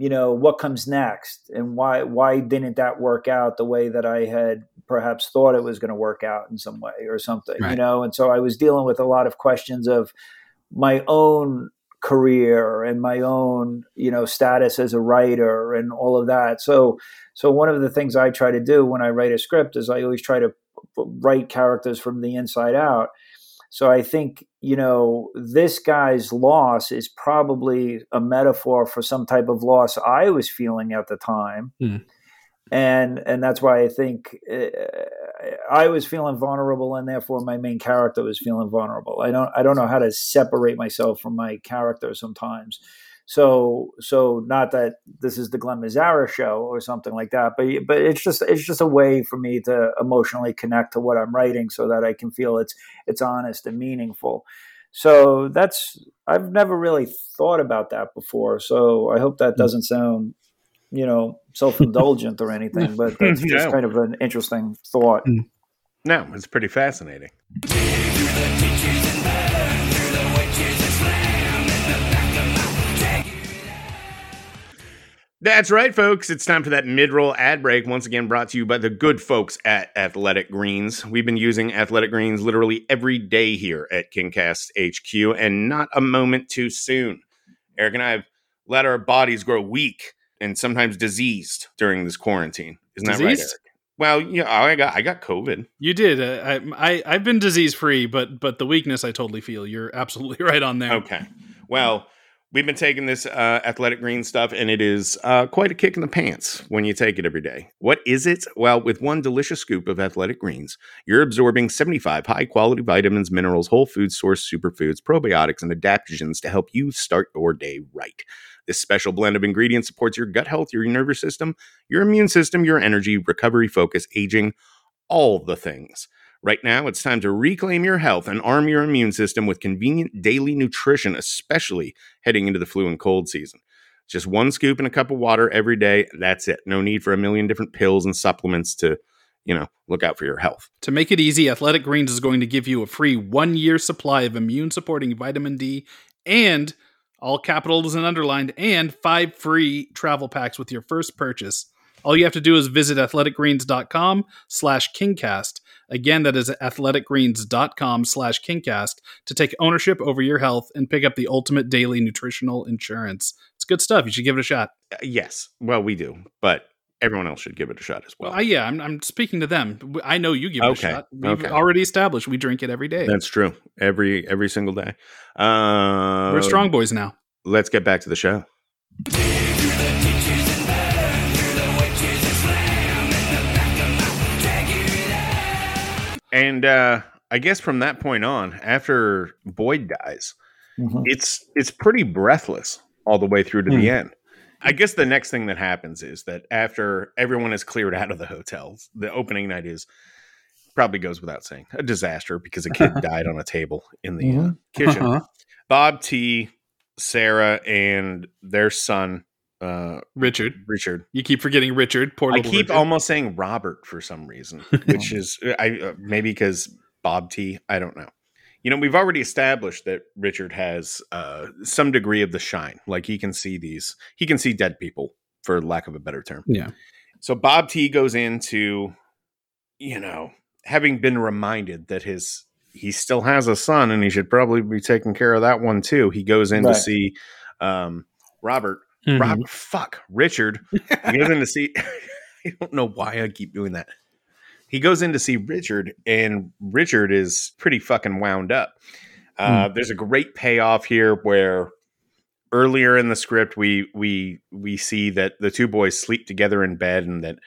you know what comes next? And why why didn't that work out the way that i had perhaps thought it was going to work out in some way or something you know? And so i was dealing with a lot of questions of my own career and my own you know status as a writer and all of that. So so one of the things i try to do when i write a script is i always try to write characters from the inside out so I think, you know, this guy's loss is probably a metaphor for some type of loss I was feeling at the time. Hmm. And and that's why I think uh, I was feeling vulnerable and therefore my main character was feeling vulnerable. I don't I don't know how to separate myself from my character sometimes. So so not that this is the Glen Mazzara show or something like that, but but it's just it's just a way for me to emotionally connect to what I'm writing so that I can feel it's it's honest and meaningful. So that's I've never really thought about that before. So I hope that hmm. doesn't sound, you know, self-indulgent or anything, but that's just No. kind of an interesting thought. Hmm. No, it's pretty fascinating. That's right, folks. It's time for that mid roll ad break. Once again, brought to you by the good folks at Athletic Greens. We've been using Athletic Greens literally every day here at KingCast HQ, and not a moment too soon. Eric and I have let our bodies grow weak and sometimes diseased during this quarantine. Isn't that right, Eric? Well, yeah, I got I got COVID. You did. Uh, I, I I've been disease free, but but the weakness I totally feel. You're absolutely right on there. Okay. Well, we've been taking this uh, athletic green stuff, and it is uh, quite a kick in the pants when you take it every day. What is it? Well, with one delicious scoop of athletic greens, you're absorbing 75 high quality vitamins, minerals, whole food source superfoods, probiotics, and adaptogens to help you start your day right. This special blend of ingredients supports your gut health, your nervous system, your immune system, your energy, recovery, focus, aging, all the things. Right now, it's time to reclaim your health and arm your immune system with convenient daily nutrition, especially heading into the flu and cold season. Just one scoop in a cup of water every day. That's it. No need for a million different pills and supplements to, you know, look out for your health. To make it easy, Athletic Greens is going to give you a free one year supply of immune supporting vitamin D and all capitals and underlined, and five free travel packs with your first purchase. All you have to do is visit athleticgreens.com slash kingcast. Again, that is athleticgreens.com slash kingcast to take ownership over your health and pick up the ultimate daily nutritional insurance. It's good stuff. You should give it a shot. Uh, yes. Well, we do, but everyone else should give it a shot as well. Yeah, I'm, I'm speaking to them. I know you give it Okay, a shot. We've okay. already established we drink it every day. That's true. Every every single day. Uh, We're strong boys now. Let's get back to the show. And uh, I guess from that point on, after Boyd dies, Mhm. it's it's pretty breathless all the way through to Hmm. the end. I guess the next thing that happens is that after everyone is cleared out of the hotels, the opening night is probably goes without saying a disaster because a kid died on a table in the uh, Mhm. kitchen. Uh-huh. Bob T, Sarah, and their son uh, Richard. Richard. You keep forgetting Richard. Poor I keep Richard. almost saying Robert for some reason, which is I uh, maybe because Bob T. I don't know. You know, we've already established that Richard has uh, some degree of the shine. Like he can see these, he can see dead people, for lack of a better term. Yeah. So Bob T goes into, you know, having been reminded that his he still has a son and he should probably be taking care of that one too. He goes in Right. to see um, Robert. Mhm. Robert, fuck, Richard. He goes in to see. I don't know why I keep doing that. He goes in to see Richard, and Richard is pretty fucking wound up. Uh, There's a great payoff here where earlier in the script we we we see that the two boys sleep together in bed, and that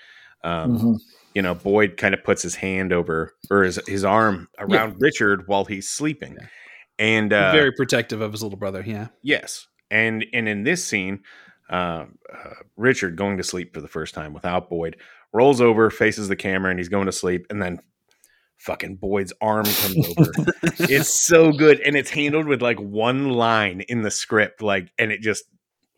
um, Mhm. you know Boyd kind of puts his hand over or his his arm around Richard while he's sleeping, Yeah. and uh, Very protective of his little brother. Yeah. Yes, and and in this scene, uh, uh, Richard going to sleep for the first time without Boyd rolls over, faces the camera, and he's going to sleep, and then fucking Boyd's arm comes over. it's so good, and it's handled with like one line in the script, like, and it just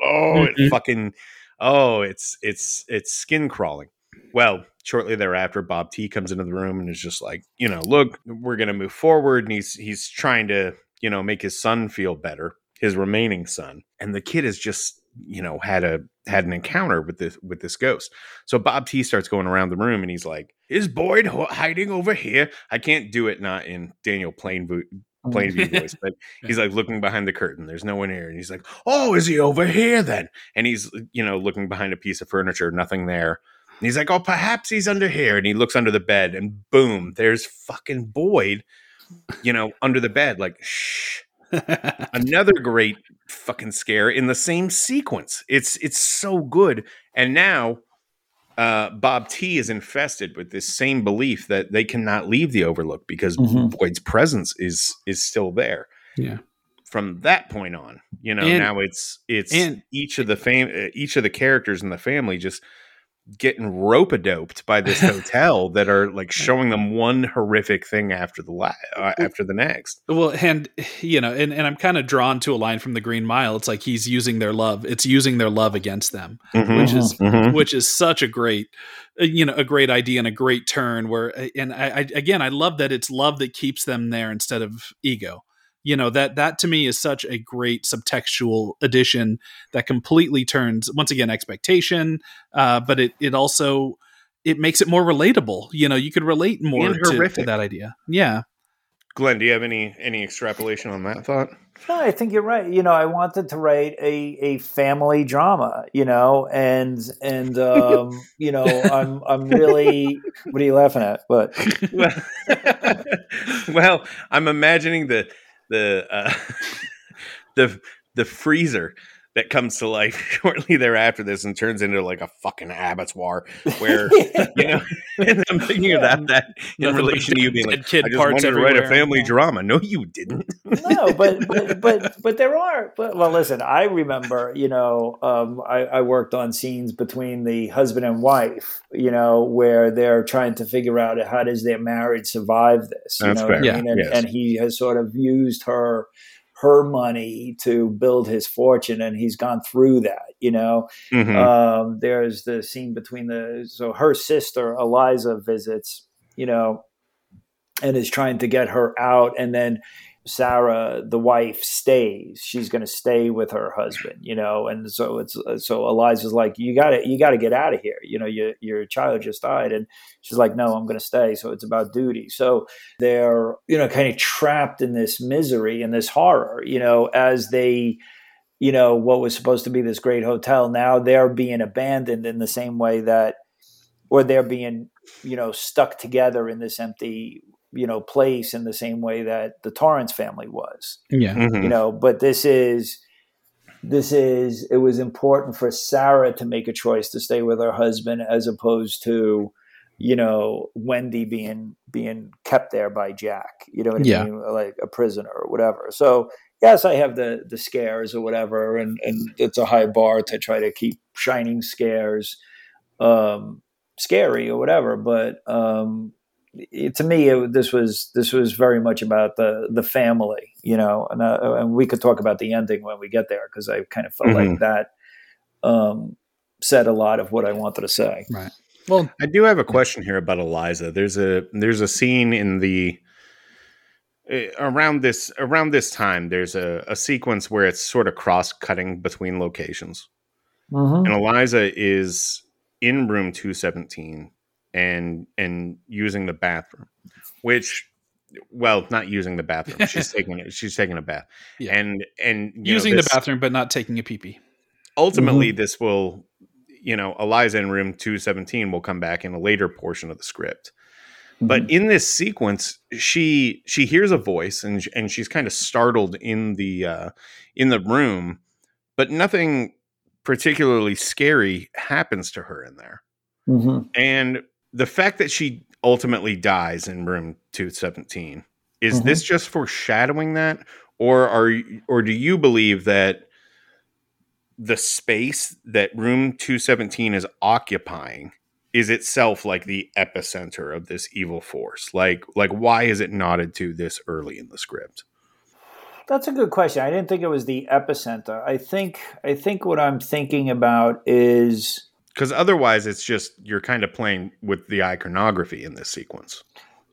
oh, it Mhm. fucking oh, it's it's it's skin crawling. Well, shortly thereafter, Bob T comes into the room and is just like, you know, look, we're gonna move forward, and he's he's trying to, you know, make his son feel better, his remaining son, and the kid has just, you know, had a had an encounter with this with this ghost. So Bob T starts going around the room, and he's like, "Is Boyd hiding over here?" I can't do it not in Daniel Plainview mm. Plainview voice, but he's like looking behind the curtain. There's no one here, and he's like, "Oh, is he over here then?" And he's you know looking behind a piece of furniture, nothing there. And he's like, "Oh, perhaps he's under here." And he looks under the bed, and boom, there's fucking Boyd, you know, under the bed, like shh. Another great fucking scare in the same sequence. It's it's so good. And now uh, Bob T is infested with this same belief that they cannot leave the Overlook because Mhm. Boyd's presence is is still there. Yeah. From that point on, you know, And- now it's it's and- each of the fam- each of the characters in the family just getting rope a doped by this hotel that are like showing them one horrific thing after the la- uh, after the next. Well, and you know, and, and I'm kind of drawn to a line from the Green Mile. It's like he's using their love. It's using their love against them, Mhm. which is Mhm. which is such a great, uh, you know, a great idea and a great turn. Where, uh, and I, I again, I love that it's love that keeps them there instead of ego. You know that that to me is such a great subtextual addition that completely turns once again expectation uh, but it it also it makes it more relatable you know you could relate more to, to that idea yeah Glen, do you have any any extrapolation on that thought? No, I think you're right. You know, I wanted to write a, a family drama, you know, and and um, you know, I'm I'm really what are you laughing at? But well, well, I'm imagining the the uh, the the freezer that comes to life shortly thereafter this and turns into like a fucking abattoir where you know and I'm thinking of that that in Nothing but relation to you being dead like kid I just parts wanted to write a everywhere." family drama. No, you didn't. no, but, but but but there are. But well, listen, I remember, you know, um, I, I worked on scenes between the husband and wife, you know, where they're trying to figure out how does their marriage survive this. You That's know what I fair. mean? And, Yes. and he has sort of used her her money to build his fortune, and he's gone through that. You know, Mhm. um, there's the scene between the so her sister Eliza visits, you know, and is trying to get her out, and then Sarah, the wife, stays. She's going to stay with her husband, you know, and so it's so Eliza's like, you got to you got to get out of here, you know, your your child just died, and she's like, no, I'm going to stay. So it's about duty. So they're you know kind of trapped in this misery and this horror, you know, as they you know what was supposed to be this great hotel now they're being abandoned in the same way that or they're being you know stuck together in this empty you know place in the same way that the Torrance family was yeah Mhm. you know but this is this is it was important for Sarah to make a choice to stay with her husband as opposed to you know Wendy being being kept there by Jack you know what I Yeah. mean like a prisoner or whatever so yes I have the the scares or whatever and and it's a high bar to try to keep shining scares um scary or whatever but um it, to me it, this was this was very much about the the family you know and, uh, and we could talk about the ending when we get there because i kind of felt like that um said a lot of what i wanted to say. Right. Well I do have a question here about Eliza. There's a there's a scene in the eh, around this around this time. There's a, a sequence where it's sort of cross cutting between locations, and Eliza is in room two seventeen and and using the bathroom, which. Well, not using the bathroom. She's taking it. She's taking a bath, Yeah. and and you know, using this- the bathroom but not taking a pee pee ultimately this will you know eliza in room 217 will come back in a later portion of the script but in this sequence she she hears a voice and and she's kind of startled in the uh in the room but nothing particularly scary happens to her in there Mhm. and the fact that she ultimately dies in room 217 is Mhm. this just foreshadowing that or are you, or do you believe that the space that room 217 is occupying is itself like the epicenter of this evil force like like why is it nodded to this early in the script That's a good question. I didn't think it was the epicenter. I think I think what I'm thinking about is because otherwise it's just you're kind of playing with the iconography in this sequence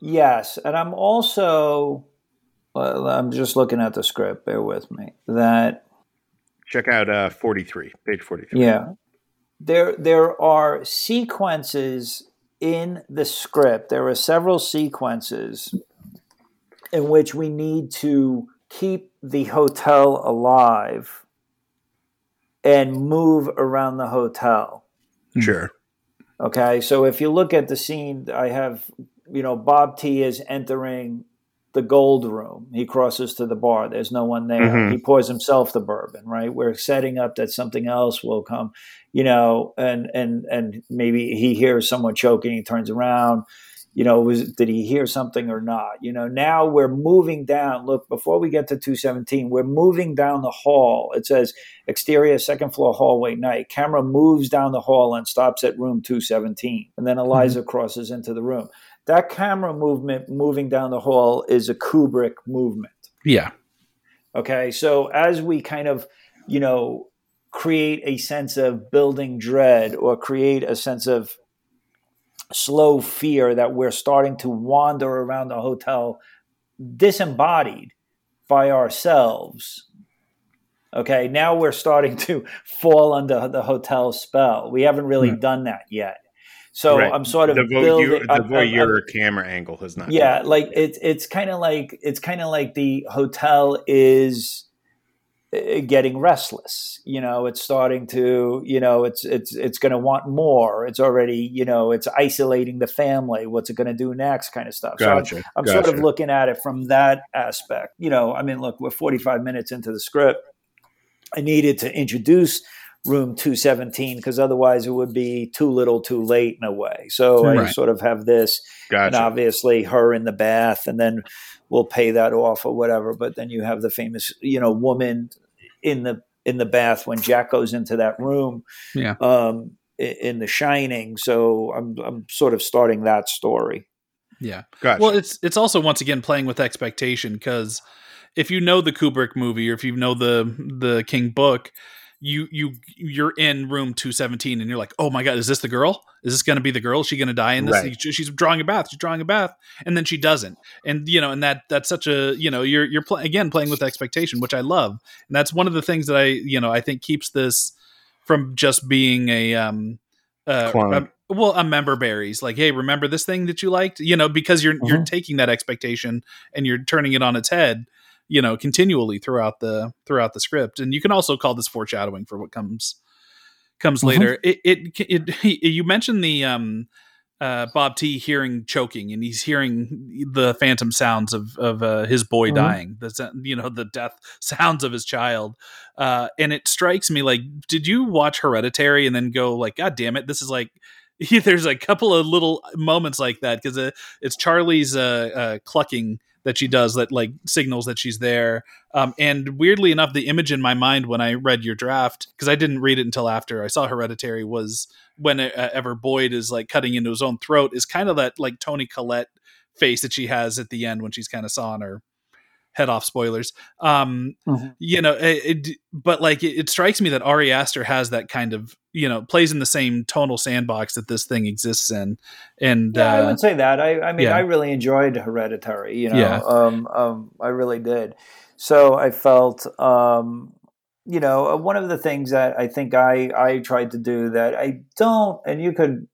yes, and I'm also well, I'm just looking at the script. Bear with me. That check out uh 43 page 43 Yeah. There there are sequences in the script. There are several sequences in which we need to keep the hotel alive and move around the hotel. Sure Okay, so if you look at the scene, I have, you know, Bob T is entering the gold room. He crosses to the bar. There's no one there. Mhm. He pours himself the bourbon. Right, we're setting up that something else will come, you know, and and and maybe he hears someone choking. He turns around. You know, was did he hear something or not? You know, now we're moving down. Look, before we get to 217, we're moving down the hall. It says exterior second floor hallway night. Camera moves down the hall and stops at room 217. And then mm-hmm. Eliza crosses into the room. That camera movement moving down the hall is a Kubrick movement. yeah Okay. So as we kind of, you know, create a sense of building dread or create a sense of slow fear that we're starting to wander around the hotel disembodied by ourselves. Okay, now we're starting to fall under the hotel spell. We haven't really Hmm. done that yet. So Right. I'm sort of the, building. the I'm- I'm- I'm- camera angle has not. yeah, like it's it's kind of like it's kind of like the hotel is Uh, getting restless. You know, it's starting to you know it's it's it's going to want more. It's already you know it's isolating the family. What's it going to do next? Kind of stuff. So I'm, I'm gotcha. sort of looking at it from that aspect. You know, I mean, look, we're 45 minutes into the script. I needed to introduce room 217 because otherwise it would be too little too late in a way. So I sort of have this and obviously her in the bath and then we'll pay that off or whatever but then you have the famous you know woman in the in the bath when jack goes into that room Yeah. um i- in the shining so i'm i'm sort of starting that story Yeah. Gotcha. Well, it's it's also once again playing with expectation because if you know the Kubrick movie or if you know the the King book, you you you're in room 217 and you're like, "Oh my god, is this the girl? Is this going to be the girl? Is she going to die in this? Right. She's drawing a bath. She's drawing a bath." And then she doesn't. And you know, and that that's such a, you know, you're you're pl- again playing with expectation, which I love. And that's one of the things that I, you know, I think keeps this from just being a um uh, a- well, a member berries like, hey, remember this thing that you liked? You know, because you're you're taking that expectation and you're turning it on its head. You know, continually throughout the throughout the script, and you can also call this foreshadowing for what comes comes Mhm. later. It, it it you mentioned the um uh Bob T hearing choking, and he's hearing the phantom sounds of of uh, his boy Mhm. dying. The you know the death sounds of his child, uh, and it strikes me like, did you watch Hereditary and then go like, God damn it, this is like. There's a couple of little moments like that because uh, it's Charlie's uh, uh, clucking that she does that like signals that she's there. Um, and weirdly enough, the image in my mind when I read your draft, because I didn't read it until after I saw Hereditary, was when uh, ever Boyd is like cutting into his own throat, is kind of that like Toni Collette face that she has at the end when she's kind of sawing her head off. Spoilers. Um, Mhm. you know, it, it- but like it, it strikes me that Ari Aster has that kind of you know plays in the same tonal sandbox that this thing exists in, and yeah i uh, would say that i i mean yeah. i really enjoyed hereditary you know Yeah. um um i really did so i felt um you know uh, one of the things that i think i i tried to do that i don't and you could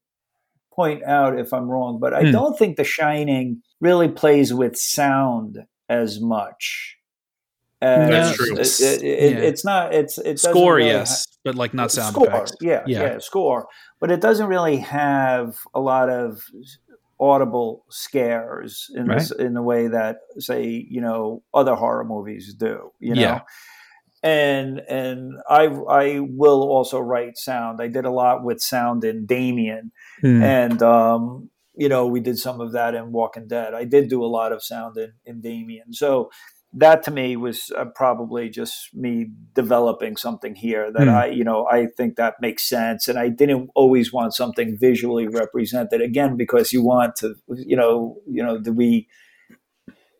point out if i'm wrong but i Hmm. don't think the shining really plays with sound as much as, That's true. it- it- it- Yeah. it's not it's it doesn't score, really yes, but like not sound score, effects. Yeah, Yeah. yeah, score. But it doesn't really have a lot of audible scares in this in the way that say you know other horror movies do. You know. Yeah. And and I I will also write sound. I did a lot with sound in Damien, Hmm. and um, you know we did some of that in Walking Dead. I did do a lot of sound in in Damien. So that to me was uh, probably just me developing something here that Hmm. I, you know, I think that makes sense. And I didn't always want something visually represented again because you want to, you know, you know, did we,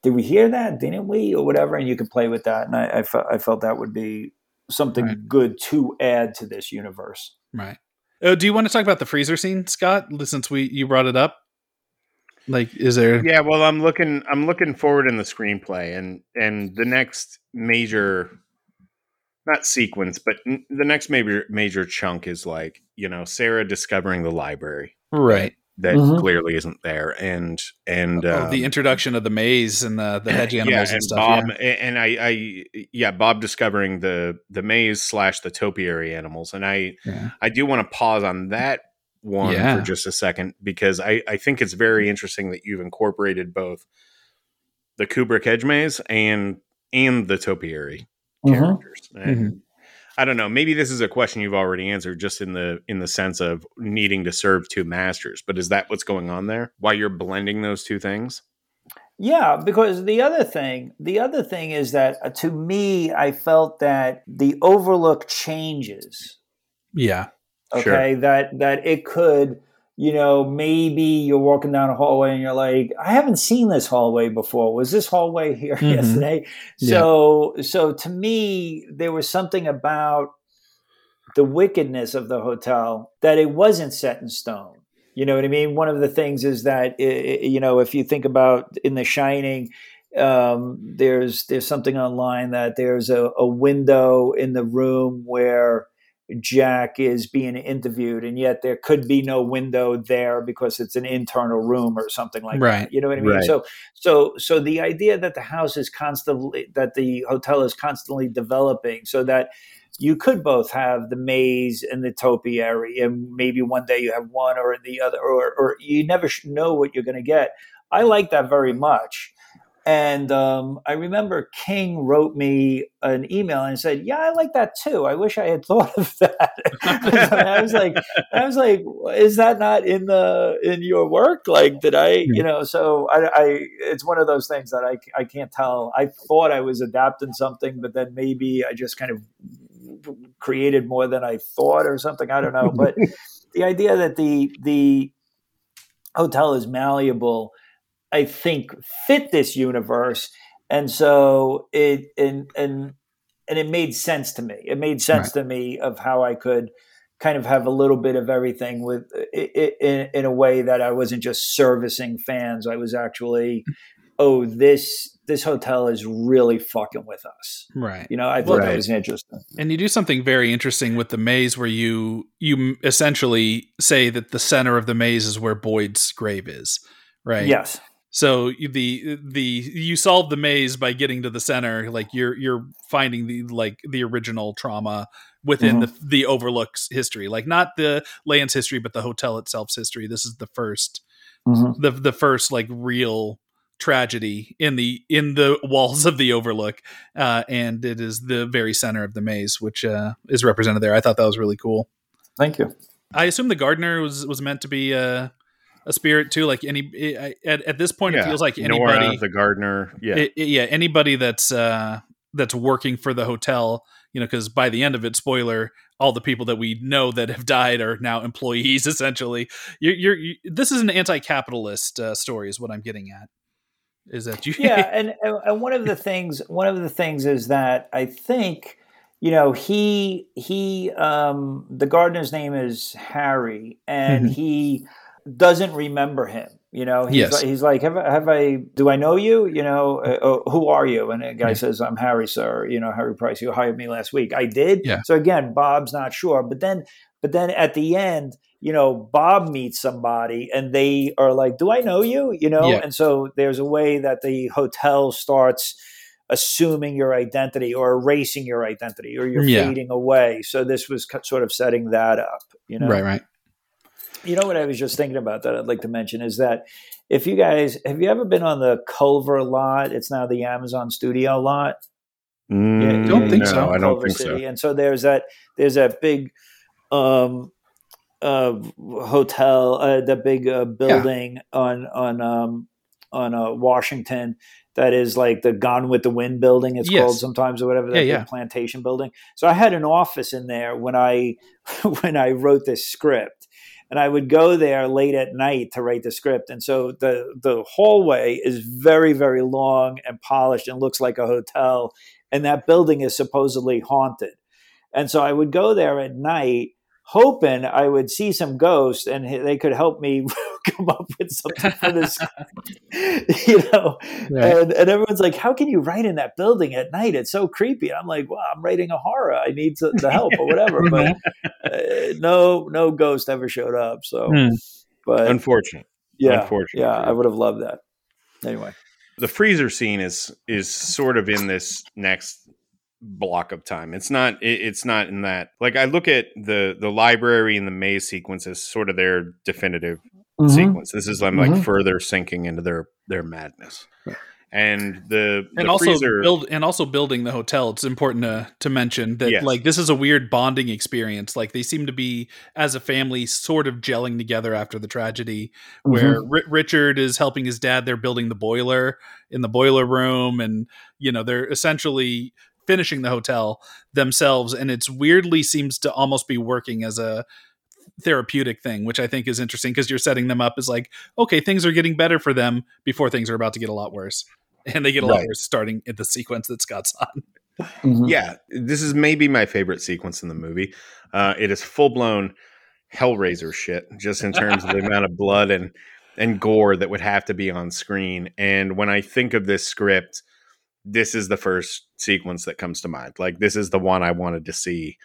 did we hear that? Didn't we, or whatever? And you could play with that. And I, I felt, I felt that would be something Right. good to add to this universe. Right. Oh, do you want to talk about the freezer scene, Scott? Since we you brought it up, like, is there? Yeah, well, I'm looking. I'm looking forward in the screenplay, and and the next major, not sequence, but n- the next major major chunk is like you know Sarah discovering the library Right. that Mhm. clearly isn't there, and and oh, um, the introduction of the maze and the the hedge animals yeah, and, and stuff. Bob, yeah. and I, I, yeah, Bob discovering the the maze slash the topiary animals, and I, Yeah. I do want to pause on that one Yeah. for just a second because I, I think it's very interesting that you've incorporated both the Kubrick Edge Maze and and the topiary Mhm. characters. And I don't know. Maybe this is a question you've already answered, just in the in the sense of needing to serve two masters. But is that what's going on there? Why you're blending those two things? Yeah, because the other thing, the other thing is that uh, to me, I felt that the overlook changes. Yeah. Sure. okay that that it could you know maybe you're walking down a hallway and you're like i haven't seen this hallway before was this hallway here Mhm. yesterday Yeah. so so to me there was something about the wickedness of the hotel that it wasn't set in stone you know what i mean one of the things is that i- i- you know if you think about in the shining um, there's there's something online that there's a, a window in the room where Jack is being interviewed, and yet there could be no window there because it's an internal room or something like Right. that. You know what I mean? Right. So, so, so the idea that the house is constantly that the hotel is constantly developing, so that you could both have the maze and the topiary, and maybe one day you have one or the other, or, or you never know what you're going to get. I like that very much. And um, I remember King wrote me an email and said, "Yeah, I like that too. I wish I had thought of that." I was like, "I was like, is that not in the in your work? Like, did I, you know?" So I, I it's one of those things that I I can't tell. I thought I was adapting something, but then maybe I just kind of created more than I thought or something. I don't know, but the idea that the the hotel is malleable I think fit this universe, and so it and and and it made sense to me. It made sense to me of how I could kind of have a little bit of everything with in, in a way that I wasn't just servicing fans. I was actually, oh, this this hotel is really fucking with us. Right. You know, I thought Right. that was interesting. And you do something very interesting with the maze where you you essentially say that the center of the maze is where Boyd's grave is, right? Yes. So the the you solve the maze by getting to the center, like you're you're finding the like the original trauma within the the Overlook's history, like not the land's history, but the hotel itself's history. This is the first Mhm. the the first like real tragedy in the in the walls of the Overlook, uh, and it is the very center of the maze, which uh, is represented there. I thought that was really cool. Thank you. I assume the gardener was was meant to be a, a spirit too. Like any I- at, at this point, it feels like Nora, anybody, the gardener. Yeah. I- I- yeah, anybody that's uh, that's working for the hotel. You know, because by the end of it, spoiler, all the people that we know that have died are now employees. Essentially, you're, you're you, this is an anti-capitalist uh, story, is what I'm getting at. Is that you? yeah, and and one of the things one of the things is that I think you know he he um, the gardener's name is Harry, and Mhm. he doesn't remember him. You know, he's, Yes. like, he's like, have, I- have I? Do I know you? You know, uh, oh, who are you? And the guy Yeah. says, I'm Harry, sir. You know, Harry Price. You hired me last week. I did. Yeah. So again, Bob's not sure, but then, but then at the end, you know, Bob meets somebody, and they are like, "Do I know you?" You know, Yeah. and so there's a way that the hotel starts assuming your identity or erasing your identity or you're fading away. So this was sort of setting that up. You know, Right, right. You know what I was just thinking about that I'd like to mention is that if you guys have you ever been on the Culver lot? It's now the Amazon Studio lot. Mm, don't think no, so. I don't Culver think City. so. And so there's that there's that big um uh hotel uh the big uh, building on on um on uh, Washington that is like the Gone with the Wind building it's Yes. called sometimes or whatever that Yeah, yeah. plantation building. So I had an office in there when I when I wrote this script and I would go there late at night to write the script. And so the the hallway is very very long and polished and looks like a hotel, and that building is supposedly haunted. And so I would go there at night, hoping I would see some ghosts and they could help me come up with something for this. you know, Right. and, and everyone's like, "How can you write in that building at night? It's so creepy." I'm like, "Well, I'm writing a horror. I need to, the help or whatever." But uh, no, no ghost ever showed up. So, Hmm. but Unfortunate. yeah, unfortunate yeah, I would have loved that. Anyway, the freezer scene is is sort of in this next block of time it's not it, it's not in that like i look at the the library and the maze sequence as sort of their definitive Mm-hmm. sequence this is like, like Mhm. further sinking into their their madness and the, the and also freezer build and also building the hotel it's important to to mention that Yes. like this is a weird bonding experience like they seem to be as a family sort of gelling together after the tragedy where Ri- richard is helping his dad they're building the boiler in the boiler room and you know they're essentially finishing the hotel themselves and it's weirdly seems to almost be working as a therapeutic thing which i think is interesting because you're setting them up as like okay things are getting better for them before things are about to get a lot worse and they get a lot worse starting at the sequence that Scott's on. Mhm. yeah this is maybe my favorite sequence in the movie uh it is full-blown hellraiser shit just in terms of the amount of blood and and gore that would have to be on screen. And when I think of this script, this is the first sequence that comes to mind. Like this is the one I wanted to see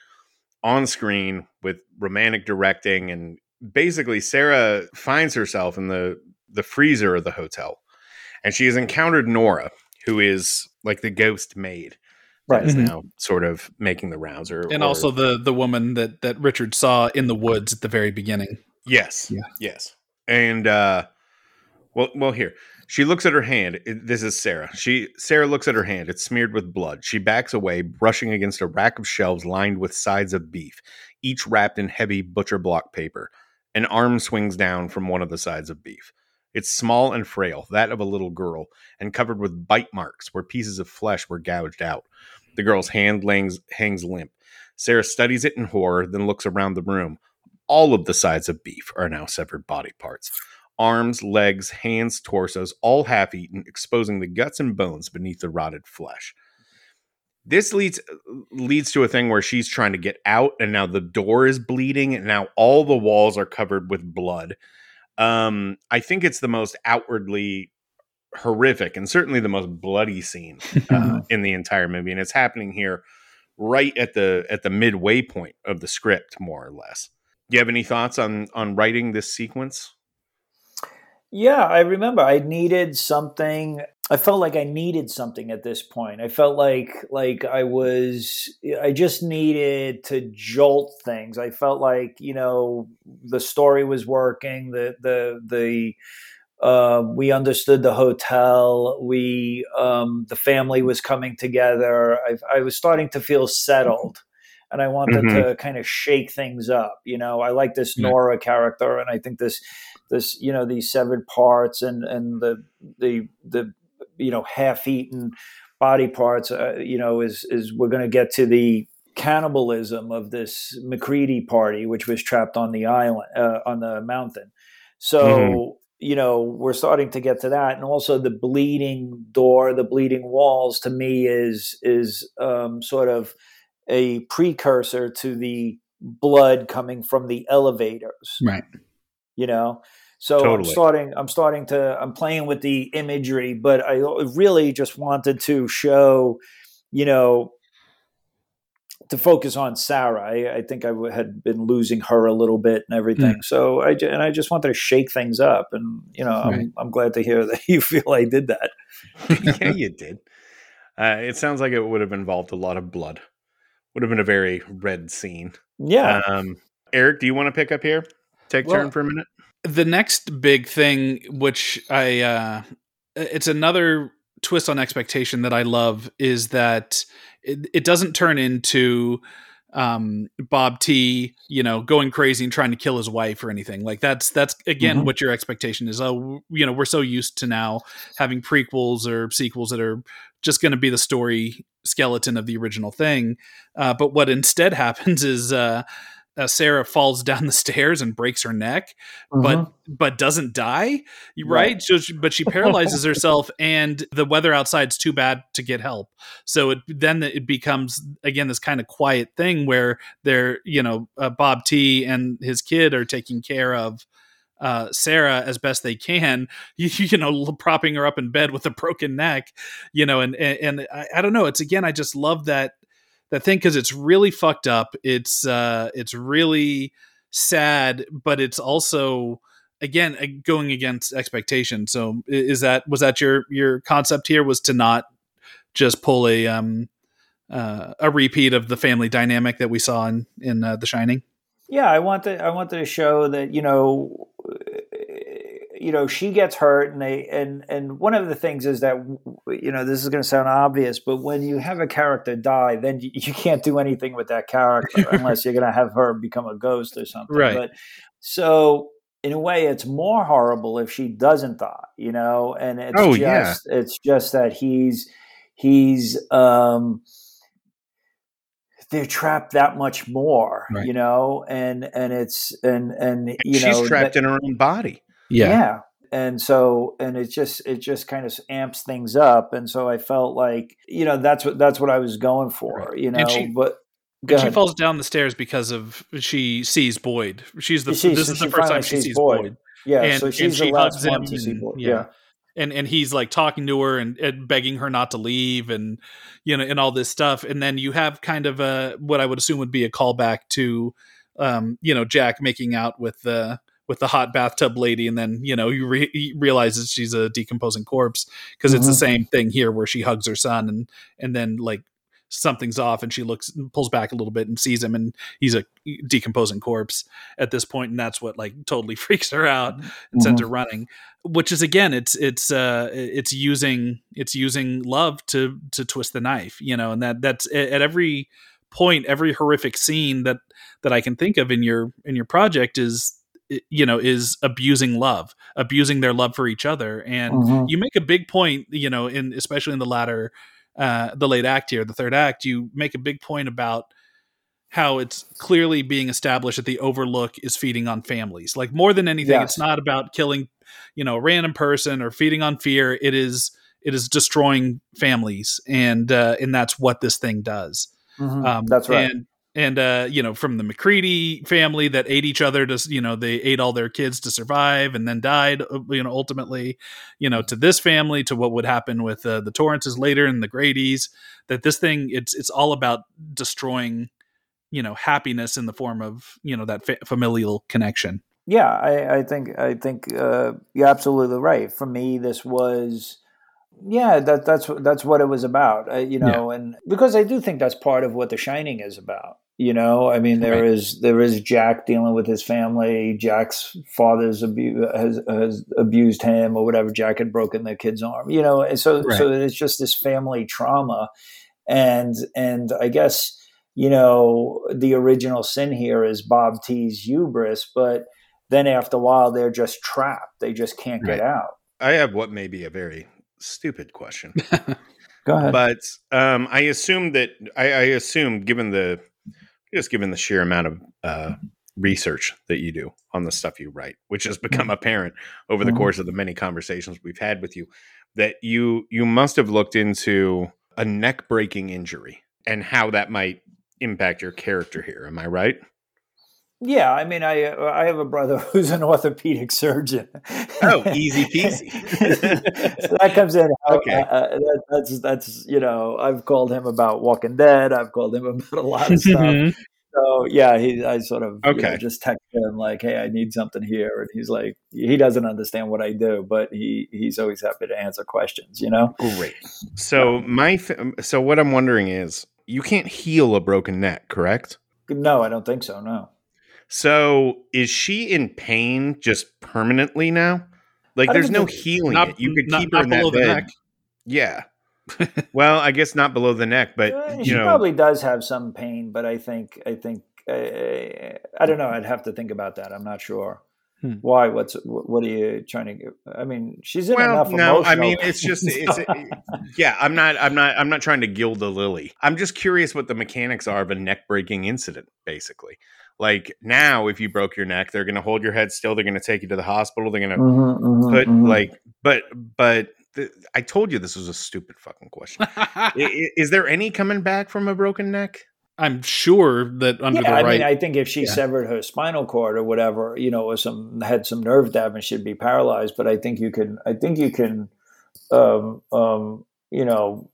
on screen with Romanek directing and basically Sarah finds herself in the the freezer of the hotel and she has encountered Nora who is like the ghost maid Right. is Mhm. now sort of making the rounds or and or- also the the woman that that Richard saw in the woods at the very beginning. Yes. Yeah. Yes. And uh well well here. She looks at her hand. This is Sarah. She Sarah looks at her hand. It's smeared with blood. She backs away, brushing against a rack of shelves lined with sides of beef, each wrapped in heavy butcher block paper. An arm swings down from one of the sides of beef. It's small and frail, that of a little girl, and covered with bite marks where pieces of flesh were gouged out. The girl's hand hangs limp. Sarah studies it in horror, then looks around the room. All of the sides of beef are now severed body parts arms, legs, hands, torsos, all half eaten, exposing the guts and bones beneath the rotted flesh. This leads leads to a thing where she's trying to get out, and now the door is bleeding, and now all the walls are covered with blood. Um, I think it's the most outwardly horrific and certainly the most bloody scene uh, in the entire movie, and it's happening here right at the at the midway point of the script, more or less. Do you have any thoughts on on writing this sequence? Yeah, I remember I needed something. I felt like I needed something at this point. I felt like like I was I just needed to jolt things. I felt like, you know, the story was working, the the the uh, we understood the hotel. We um, the family was coming together. I, I was starting to feel settled, and I wanted Mhm. to kind of shake things up. You know, I like this Nora character, and I think this this you know these severed parts and and the the the you know half eaten body parts. Uh, you know, is is we're going to get to the cannibalism of this McCready party, which was trapped on the island uh, on the mountain. So Mhm. you know we're starting to get to that, and also the bleeding door, the bleeding walls. To me, is is um, sort of a precursor to the blood coming from the elevators. Right. You know. So I'm starting. I'm starting to. I'm playing with the imagery, but I really just wanted to show, you know, to focus on Sarah. I, I think I w- had been losing her a little bit and everything. So I and I just wanted to shake things up, and you know, I'm. I'm glad to hear that you feel I did that. yeah, you did. Uh, it sounds like it would have involved a lot of blood. Would have been a very red scene. Yeah, Um, Eric, do you want to pick up here? Take Well, turn for a minute. The next big thing which i uh it's another twist on expectation that i love is that it, it doesn't turn into um bob t you know going crazy and trying to kill his wife or anything. Like that's that's again Mhm. what your expectation is. Oh you know we're so used to now having prequels or sequels that are just going to be the story skeleton of the original thing. Uh, but what instead happens is uh, uh, Sarah falls down the stairs and breaks her neck, but Mhm. but doesn't die, right? Right. So, she, but she paralyzes herself, and the weather outside's too bad to get help. So it then it becomes again this kind of quiet thing where they're you know uh, Bob T and his kid are taking care of uh, Sarah as best they can, you, you know, propping her up in bed with a broken neck, you know, and and, and I, I don't know. It's again, I just love that that thing because it's really fucked up. It's uh, it's really sad, but it's also again going against expectation. So is that was that your your concept here was to not just pull a um uh, a repeat of the family dynamic that we saw in in uh, The Shining? Yeah, I wanted I wanted to show that you know, you know, she gets hurt, and they and and one of the things is that you know this is going to sound obvious, but when you have a character die, then you, you can't do anything with that character unless you're going to have her become a ghost or something. Right. But so in a way, it's more horrible if she doesn't die, you know, and it's Oh, just yeah. it's just that he's he's um they're trapped that much more, Right. you know, and and it's and and you She's know trapped that- in her own body. Yeah. And so and it just it just kind of amps things up, and so I felt like you know that's what that's what I was going for, Right. you know. She- but she falls down the stairs because of she sees Boyd. She's the She this is the first time she sees Boyd. Boyd. Yeah, and, so she's she the last hugs one him to see. and- Bo- yeah. yeah. and and he's like talking to her and, and begging her not to leave and you know and all this stuff and then you have kind of a what i would assume would be a callback to um you know jack making out with the with the hot bathtub lady and then you know you re- he realizes she's a decomposing corpse because it's the Mhm. same thing here where she hugs her son and and then like something's off and she looks pulls back a little bit and sees him and he's a decomposing corpse at this point and that's what like totally freaks her out and sends her running which is again it's it's uh it's using it's using love to to twist the knife you know and that that's at every point every horrific scene that that i can think of in your in your project is you know is abusing love abusing their love for each other and Mhm. you make a big point you know in especially in the latter uh the late act here the third act you make a big point about how it's clearly being established that the overlook is feeding on families like more than anything Yes. it's not about killing you know a random person or feeding on fear it is it is destroying families and uh and that's what this thing does Mhm. um, That's right. And and uh, you know, from the McCready family that ate each other to you know they ate all their kids to survive and then died. uh, You know, ultimately, you know, to this family, to what would happen with uh, the Torrances later and the Grady's. That this thing, it's it's all about destroying, you know, happiness in the form of you know that fa- familial connection. Yeah, I, I think I think uh, you're absolutely right. For me, this was yeah that that's that's what it was about. Uh, you know, and because I do think that's part of what The Shining is about. You know, I mean, there Right. is there is Jack dealing with his family. Jack's father's abu- has has abused him or whatever. Jack had broken the kid's arm. You know, and so so it's just this family trauma, and and I guess you know the original sin here is Bob T's hubris, but then after a while they're just trapped. They just can't get out. I have what may be a very stupid question, Go ahead. but um, I assume that I, I assume, given the just given the sheer amount of uh, research that you do on the stuff you write, which has become apparent over the Mhm. course of the many conversations we've had with you, that you you must have looked into a neck breaking injury and how that might impact your character here. Am I right? Yeah, I mean, I I have a brother who's an orthopedic surgeon. Oh, easy peasy. so that comes in. Okay. uh, uh, that, that's that's you know I've called him about Walking Dead. I've called him about a lot of stuff. So yeah, he I sort of you know, Okay. just text him like, hey, I need something here, and he's like, he doesn't understand what I do, but he he's always happy to answer questions. You know. Great. So my so what I'm wondering is you can't heal a broken neck, correct? No, I don't think so. No. So is she in pain just permanently now? Like there's no think healing Not- it. You could not- keep her not in that below the bed. neck. Yeah. well, I guess not below the neck, but Uh, you she know, probably does have some pain, but I think I think uh, I don't know. I'd have to think about that. I'm not sure. Hmm. Why? What's what are you trying to? Get? I mean, she's in well, enough. no, I emotional mean it's just it's yeah. I'm not I'm not I'm not trying to gild the lily. I'm just curious what the mechanics are of a neck breaking incident, basically. Like now, if you broke your neck, they're going to hold your head still. They're going to take you to the hospital. They're going to Mhm, mhm, put mhm. like, but but the, I told you this was a stupid fucking question. I- i- Is there any coming back from a broken neck? I'm sure that under yeah, the I mean, I think if she Yeah. severed her spinal cord or whatever, you know, or some had some nerve damage, she'd be paralyzed. But I think you can, I think you can, um, um, you know,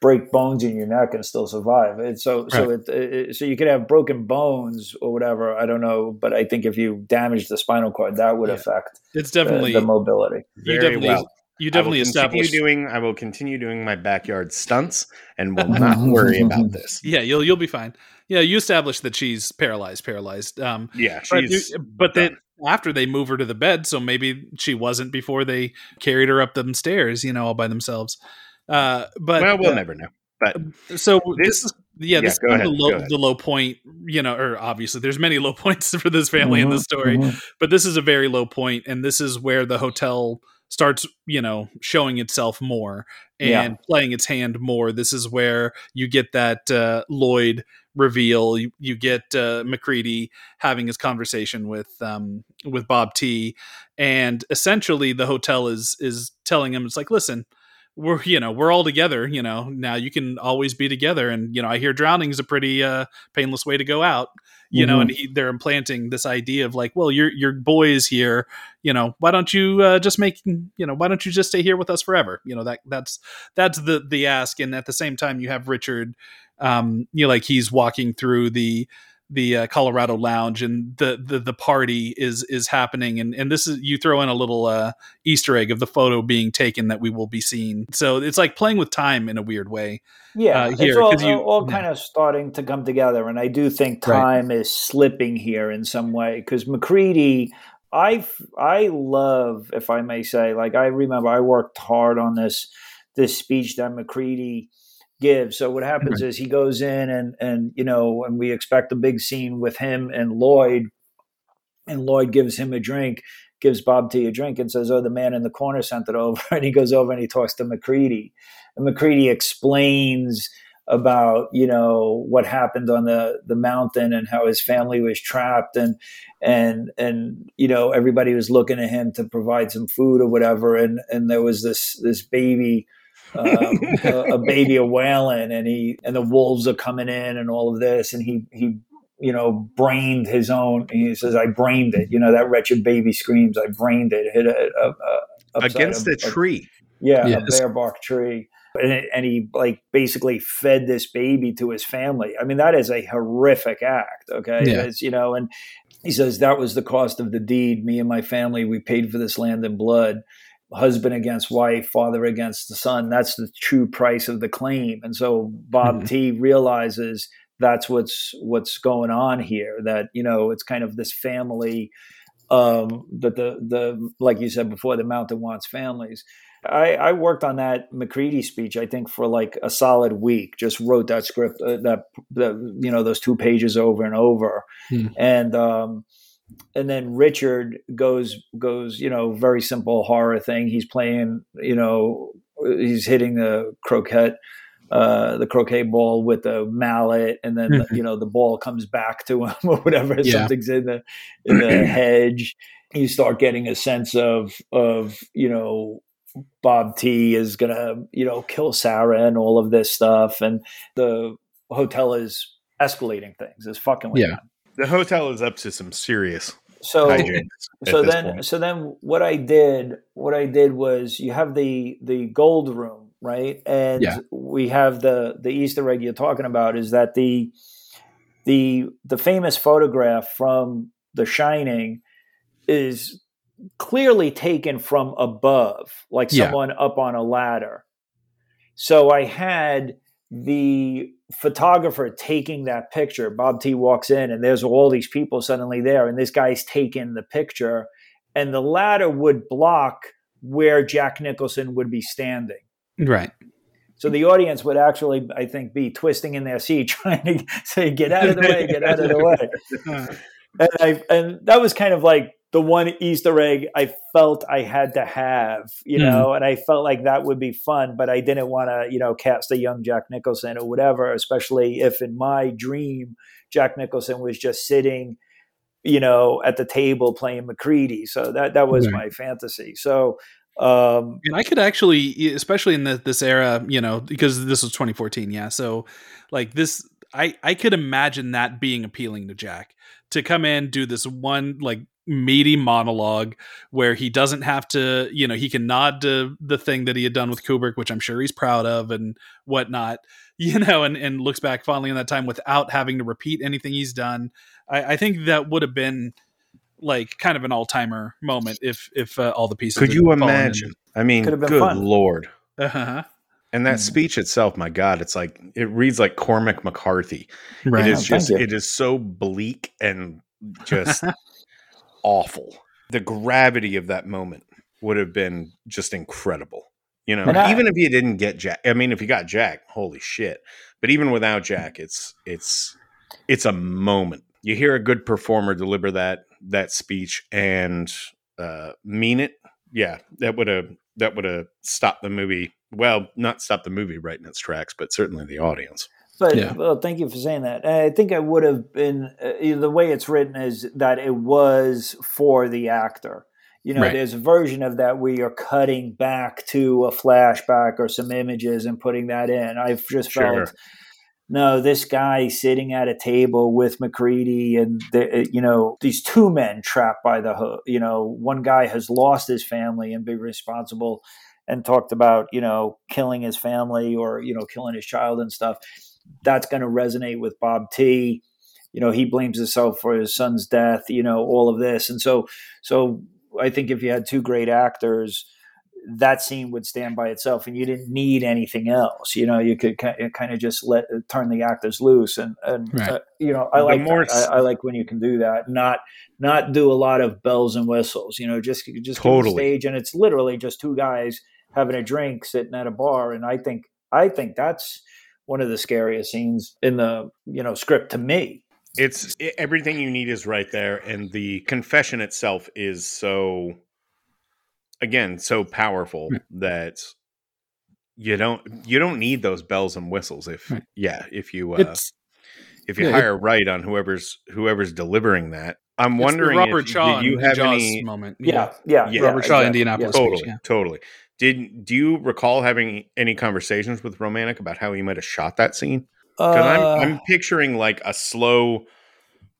break bones in your neck and still survive. And so, so it, it, so you could have broken bones or whatever. I don't know, but I think if you damage the spinal cord, that would Yeah. affect it's definitely the mobility. you Very definitely well. you I definitely will continue doing. I will continue doing my backyard stunts and will not worry about this. yeah you'll you'll be fine yeah you established that she's paralyzed paralyzed um Yeah, but, she's you- but then after they move her to the bed so maybe she wasn't before they carried her up them stairs you know all by themselves uh but well, we'll uh, never know. But so this, This- is yeah, yeah, this is kind of ahead, the low, the low point you know or obviously there's many low points for this family in Mhm, this story mhm. but this is a very low point and this is where the hotel starts you know showing itself more and Yeah. playing its hand more this is where you get that uh, lloyd reveal you, you get uh, mccready having his conversation with um, with bob t and essentially the hotel is is telling him it's like listen we're you know we're all together you know now you can always be together. And you know i hear drowning is a pretty uh painless way to go out you know Mhm. and he, they're implanting this idea of like well your your boy is here you know why don't you uh, just make you know why don't you just stay here with us forever? You know that that's that's the the ask. And at the same time you have richard um you know like he's walking through the the uh, Colorado lounge and the, the the party is is happening and and this is you throw in a little uh easter egg of the photo being taken that we will be seeing so it's like playing with time in a weird way Yeah, uh, it's here, all, 'cause you- all yeah. kind of starting to come together, and I do think Right. time is slipping here in some way because McCready, I I love, if I may say, like I remember I worked hard on this this speech that McCready gives. So what happens is he goes in and and you know, and we expect a big scene with him and Lloyd, and Lloyd gives him a drink. Gives Bob T a drink and says, "Oh, the man in the corner sent it over." And he goes over and he talks to McCready, and McCready explains about you know what happened on the the mountain and how his family was trapped and and and you know everybody was looking at him to provide some food or whatever and and there was this this baby um, a, a baby a wailing and he and the wolves are coming in and all of this and he he you know brained his own he says i brained it you know that wretched baby screams i brained it hit it uh, uh, upside Against a- a tree. yeah, Yes. a bare bark tree. And, and he like basically fed this baby to his family. I mean, that is a horrific act. Okay. Yeah. It's, you know, and he says that was the cost of the deed. Me and my family, we paid for this land in blood. Husband against wife, father against the son. That's the true price of the claim. And so Bob Mhm. T realizes that's what's what's going on here. That you know, it's kind of this family um, that the the like you said before, the mountain wants families. I, I worked on that McCready speech, I think, for like a solid week. Just wrote that script, uh, that, that you know, those two pages over and over, Hmm. and um, and then Richard goes goes, you know, very simple horror thing. He's playing, you know, he's hitting the croquette. Uh, the croquet ball with the mallet, and then Mhm. you know the ball comes back to him or whatever. Yeah. Something's in the in the hedge. You start getting a sense of of you know Bob T is gonna, you know, kill Sarah and all of this stuff, and the hotel is escalating things, is fucking with Yeah. them. The hotel is up to some serious So, so then, point. so then, what I did, what I did was, you have the the gold room, right? And Yeah. we have the the Easter egg you're talking about is that the the the famous photograph from The Shining is clearly taken from above, like Yeah. someone up on a ladder. So I had the photographer taking that picture. Bob T walks in, and there's all these people suddenly there, and this guy's taking the picture, and the ladder would block where Jack Nicholson would be standing. right So the audience would actually, I think, be twisting in their seat, trying to say, "Get out of the way! Get out of the way!" Uh. and I and that was kind of like the one Easter egg I felt I had to have, you Hmm. know, and I felt like that would be fun, but I didn't want to, you know, cast a young Jack Nicholson or whatever, especially if in my dream Jack Nicholson was just sitting, you know, at the table playing McCready. So that that was Right. my fantasy. So um And I could actually, especially in the, this era, you know, because this was 2014, yeah. So, like this, I I could imagine that being appealing to Jack to come in, do this one like meaty monologue where he doesn't have to, you know, he can nod to the thing that he had done with Kubrick, which I'm sure he's proud of and whatnot, you know, and and looks back fondly on that time without having to repeat anything he's done. I, I think that would have been like kind of an all timer moment if if uh, all the pieces. Could you fallen in. imagine? I mean, Could have been good fun. lord. Uh-huh. And that Mhm. speech itself, my God, it's like it reads like Cormac McCarthy. Right. It Oh, just it is so bleak and just awful. The gravity of that moment would have been just incredible. You know, I- even if you didn't get Jack, I mean, if you got Jack, holy shit! But even without Jack, it's it's it's a moment. You hear a good performer deliver that that speech and uh, mean it. Yeah, that would have that would have stopped the movie. Well, not stopped the movie right in its tracks, but certainly the audience. But Yeah. well, thank you for saying that. I think I would have been uh, the way it's written is that it was for the actor. You know, Right. there's a version of that where you're cutting back to a flashback or some images and putting that in. I've just Sure. felt no, this guy sitting at a table with McCready and the, you know these two men trapped by the hook. you know one guy has lost his family and be responsible and talked about you know killing his family or you know killing his child and stuff. That's going to resonate with Bob T. You know he blames himself for his son's death. You know all of this and so so I think if you had two great actors that scene would stand by itself and you didn't need anything else you know you could kind of just let turn the actors loose and and Right. uh, you know i The like more. I, I like when you can do that not not do a lot of bells and whistles you know just just Totally. the stage and it's literally just two guys having a drink sitting at a bar and i think i think that's one of the scariest scenes in the you know script to me. It's i everything you need is right there and the confession itself is so again so powerful that you don't you don't need those bells and whistles if Right. yeah if you uh, It's if you yeah, it- hire right on whoever's whoever's delivering that i'm wondering Robert if, Shaw did you in have Jaws any moment. yeah yeah, Yeah. Robert Shaw, exactly. Indianapolis. Yeah. speech, totally yeah. totally did do you recall having any conversations with Romanek about how he might have shot that scene because Uh, I'm, I'm picturing like a slow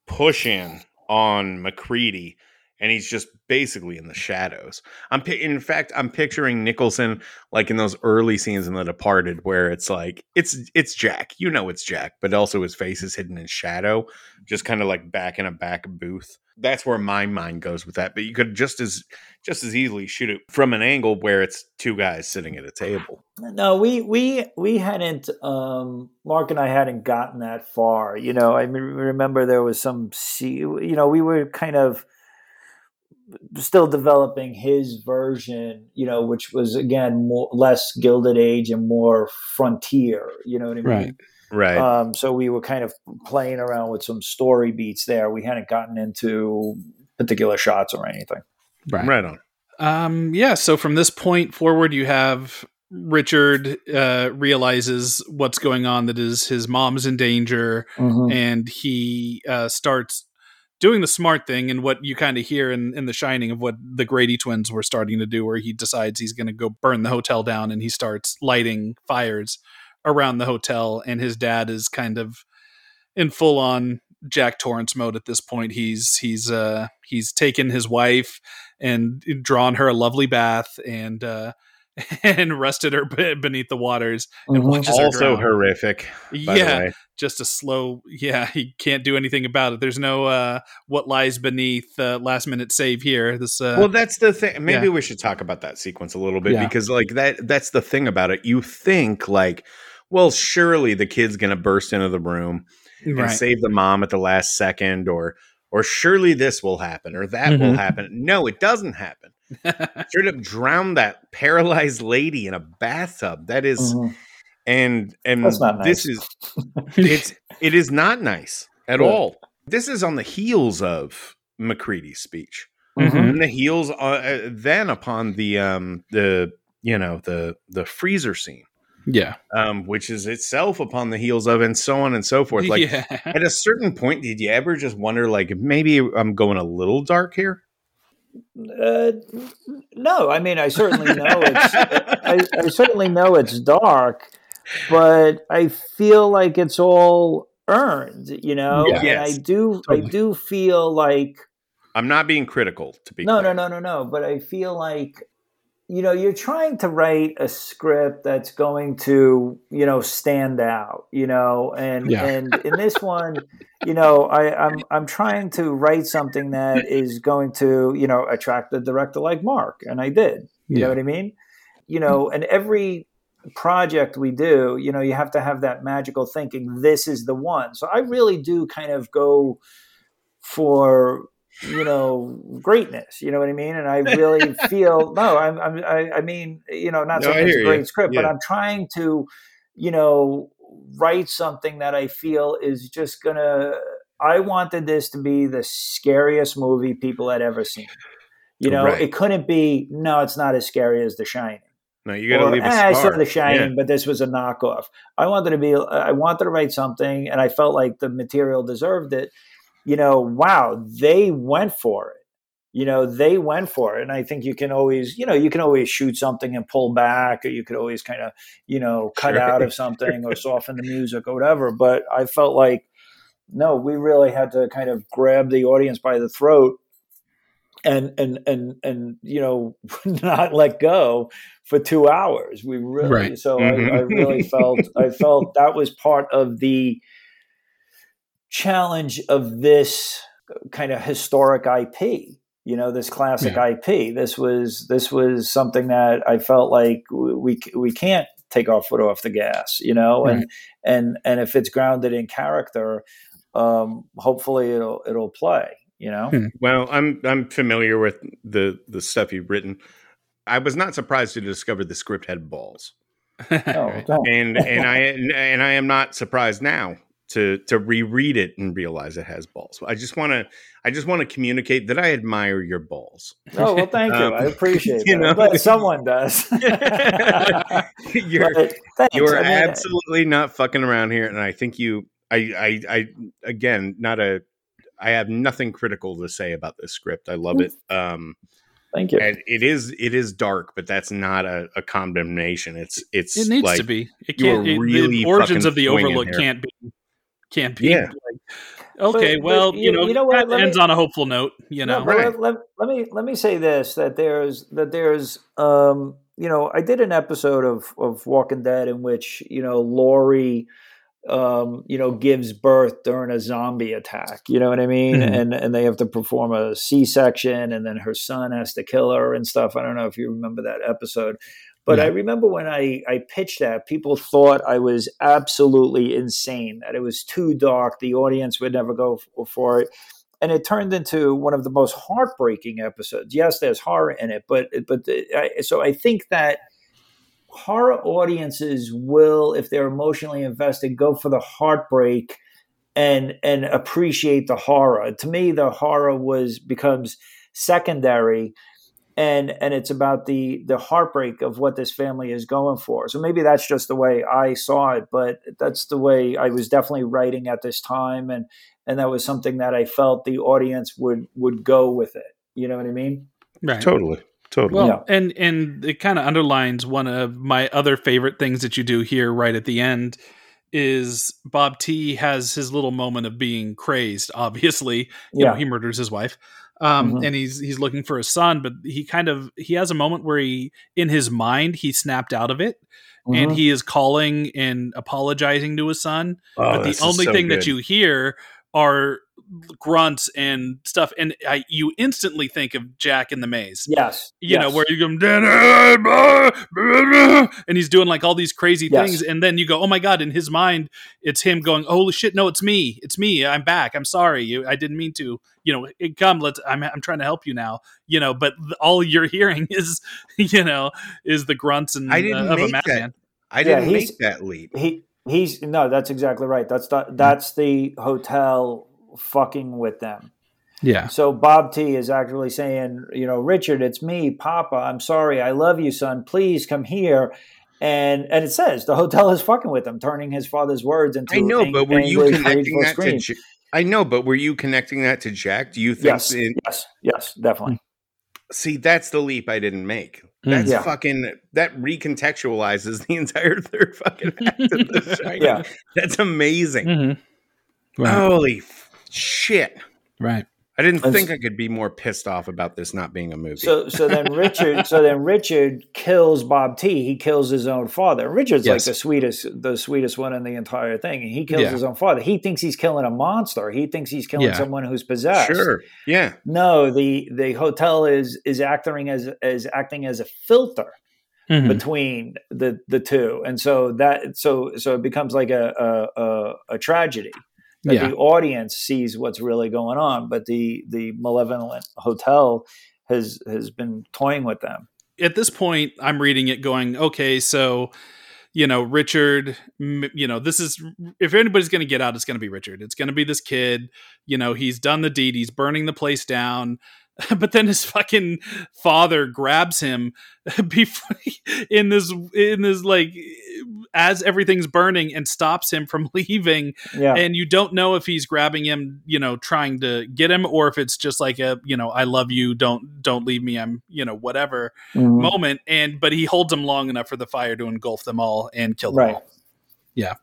push in on McCready, and he's just basically in the shadows. I'm in fact, I'm picturing Nicholson like in those early scenes in The Departed, where it's like it's it's Jack, you know it's Jack, but also his face is hidden in shadow, just kind of like back in a back booth. That's where my mind goes with that. But you could just as just as easily shoot it from an angle where it's two guys sitting at a table. No, we we we hadn't. Um, Mark and I hadn't gotten that far. You know, I remember there was some. You know, we were kind of still developing his version. You know, which was again more less Gilded Age and more frontier. You know what I mean? Right. Right. Um, so we were kind of playing around with some story beats there. We hadn't gotten into particular shots or anything. Right. right on. Um, yeah. So from this point forward, you have Richard uh, realizes what's going on. That is, his mom's in danger, and he uh, starts doing the smart thing and what you kind of hear in, in the shining of what the grady twins were starting to do where he decides he's going to go burn the hotel down and he starts lighting fires around the hotel and his dad is kind of in full on jack torrance mode at this point. He's he's uh he's taken his wife and drawn her a lovely bath and uh and rested her beneath the waters and Mhm. watches her Also drown. horrific. By yeah The way. just a slow yeah he can't do anything about it there's no uh what lies beneath uh, last minute save here this uh well that's the thing maybe yeah. we should talk about that sequence a little bit Yeah. because like that that's the thing about it you think like well surely the kid's gonna burst into the room and right save the mom at the last second or or surely this will happen or that will Mhm. happen no it doesn't happen straight up drowned that paralyzed lady in a bathtub. That is- Mhm. and and not this is it's it is not nice at Yeah. all. This is on the heels of mccready's speech. Mhm. on the heels uh, uh, then upon the um the you know the the freezer scene. Yeah. Um which is itself upon the heels of and so on and so forth. Like yeah. at a certain point did you ever just wonder like maybe i'm going a little dark here Uh, no, I mean, I certainly know it's. I, I certainly know it's dark, but I feel like it's all earned. You know, Yeah. and I Yes, do. I do feel like i'm not being critical to be no, clear. no, no, no, no. But I feel like you know you're trying to write a script that's going to you know stand out. You know, and Yeah. and in this one, you know, I, I'm I'm trying to write something that is going to you know attract a director like Mark, and I did. You know what I mean? You hmm. know, and every project we do, you know, you have to have that magical thinking. This is the one. So I really do kind of go for you know greatness. You know what I mean? And I really feel no. I'm, I'm I, I mean, you know, not No, saying it's a great you. script, but I'm trying to, you know, write something that I feel is just gonna. I wanted this to be the scariest movie people had ever seen. You know, Right. it couldn't be. No, it's not as scary as The Shining. no you gotta leave a "Eh, I saw The Shining, Yeah. but this was a knockoff. I wanted to be. I wanted to write something, and I felt like the material deserved it. You know, wow, they went for it. you know they went for it and i think you can always you know you can always shoot something and pull back or you could always kind of you know cut Sure. out of something or soften the music or whatever but i felt like no we really had to kind of grab the audience by the throat and and and and you know not let go for two hours we really Right. so I, I Mhm. really felt i felt that was part of the challenge of this kind of historic ip you know this classic ip this was this was something that i felt like we we can't take our foot off the gas you know and and and if it's grounded in character um hopefully it'll it'll play you know? Hmm. Well, I'm I'm familiar with the the stuff you've written. I was not surprised to discover the script had balls, Oh, and and I and I am not surprised now to to reread it and realize it has balls. I just want to I just want to communicate that I admire your balls. Oh well, thank you. Um, I appreciate you that. know. but someone does. you're thanks. you're I mean, absolutely not fucking around here, and I think you. I I I again not a. I have nothing critical to say about this script. I love it. Um, Thank you. and it is it is dark, but that's not a, a condemnation. It's it's It needs like, to be. It you can't. are it- really the origins of the Overlook can't be. Can't be. Yeah. like, okay. But- well, but you, you- know, you know what, that let me- ends on a hopeful note. You know. No, Right. let, let, let me let me say this that there's that there's um you know I did an episode of of Walking Dead in which you know Lori um you know gives birth during a zombie attack you know what I mean Mhm. and and they have to perform a C section and then her son has to kill her and stuff I don't know if you remember that episode but Yeah. I remember when I I pitched that people thought I was absolutely insane that it was too dark the audience would never go for it and it turned into one of the most heartbreaking episodes. Yes, there's horror in it, but but the, I, so I think that horror audiences will, if they're emotionally invested, go for the heartbreak and and appreciate the horror. To me, the horror was becomes secondary. And, and it's about the the heartbreak of what this family is going for. So maybe that's just the way I saw it, but that's the way I was definitely writing at this time, and and that was something that I felt the audience would would go with it. You know what I mean? Right. totally totally. Well, Yeah. and and it kind of underlines one of my other favorite things that you do here right at the end is Bob T has his little moment of being crazed. Obviously, you know Yeah. he murders his wife, um, Mhm. and he's he's looking for his son, but he kind of he has a moment where he in his mind he snapped out of it. And Mhm. he is calling and apologizing to his son, Oh, but the only so thing that you hear are grunts and stuff, and I, you instantly think of Jack in the Maze yes, you know, where you go, and he's doing like all these crazy Yes. things, and then you go, oh my god! In his mind, it's him going, holy shit, no, it's me, it's me, I'm back, I'm sorry, you, I didn't mean to, you know, come, let's, I'm, I'm trying to help you now, you know, but all you're hearing is, you know, is the grunts and I didn't uh, of a make that. madman. I didn't he's- make that leap. he he's no, that's exactly right. That's the, that's the hotel fucking with them. Yeah, So Bob T is actually saying, you know, Richard, it's me, Papa. I'm sorry. I love you, son. Please come here. And and it says the hotel is fucking with him, turning his father's words into I know, ang- but were you connecting that to? J- I know, but were you connecting that to Jack? Do you think? Yes, yes, yes, definitely. Hmm. see, that's the leap I didn't make. That's Yeah. fucking. That recontextualizes the entire third fucking act of the show. Yeah. that's amazing. mm-hmm. right, Holy f- shit! right, I didn't And think s- I could be more pissed off about this not being a movie. So so then Richard so then Richard kills Bob T. He kills his own father. Richard's Yes. like the sweetest the sweetest one in the entire thing. And he kills Yeah. his own father. He thinks he's killing a monster. He thinks he's killing Yeah. someone who's possessed. sure, yeah, No, the the hotel is is acting as as acting as a filter Mhm. between the the two, and so that so so it becomes like a a, a, a tragedy. That yeah. the audience sees what's really going on, but the the malevolent hotel has has been toying with them. at this point i'm reading it going okay so you know richard you know this is if anybody's going to get out it's going to be richard it's going to be this kid you know he's done the deed he's burning the place down but then his fucking father grabs him before in this in this like as everything's burning and stops him from leaving Yeah. and you don't know if he's grabbing him you know trying to get him or if it's just like a you know i love you don't don't leave me i'm you know whatever Mhm. moment and but he holds them long enough for the fire to engulf them all and kill them Right. all Yeah.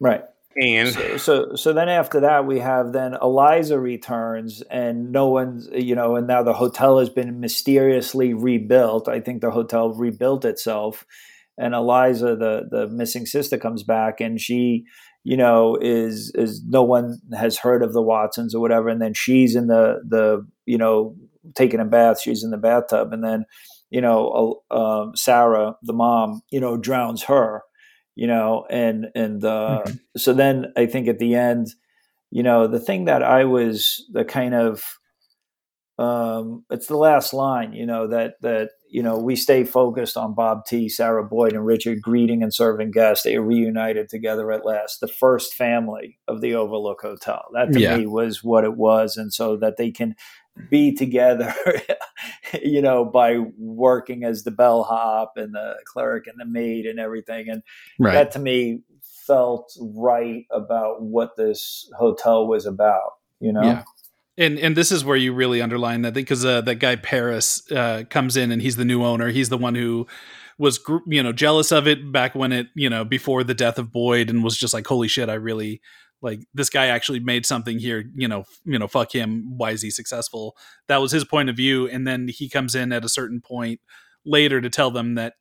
Right. And So, so so then after that we have then Eliza returns and no one's you know and now the hotel has been mysteriously rebuilt. I think the hotel rebuilt itself and Eliza the the missing sister comes back and she you know is is no one has heard of the Watsons or whatever and then she's in the the you know taking a bath she's in the bathtub and then you know uh, Sarah the mom you know drowns her you know and and uh so then i think at the end you know the thing that i was the kind of um it's the last line you know that that you know we stay focused on bob t sarah boyd and richard greeting and serving guests. They are reunited together at last. The first family of the overlook hotel. That to Yeah. me was what it was. And so that they can be together you know by working as the bellhop and the clerk and the maid and everything. And right. that to me felt right about what this hotel was about you know? Yeah. And and this is where you really underline that because uh, that guy Paris uh, comes in and he's the new owner. He's the one who was you know jealous of it back when it you know before the death of Boyd and was just like holy shit I really like this guy actually made something here. You know f- you know fuck him. Why is he successful? That was his point of view. And then he comes in at a certain point later to tell them that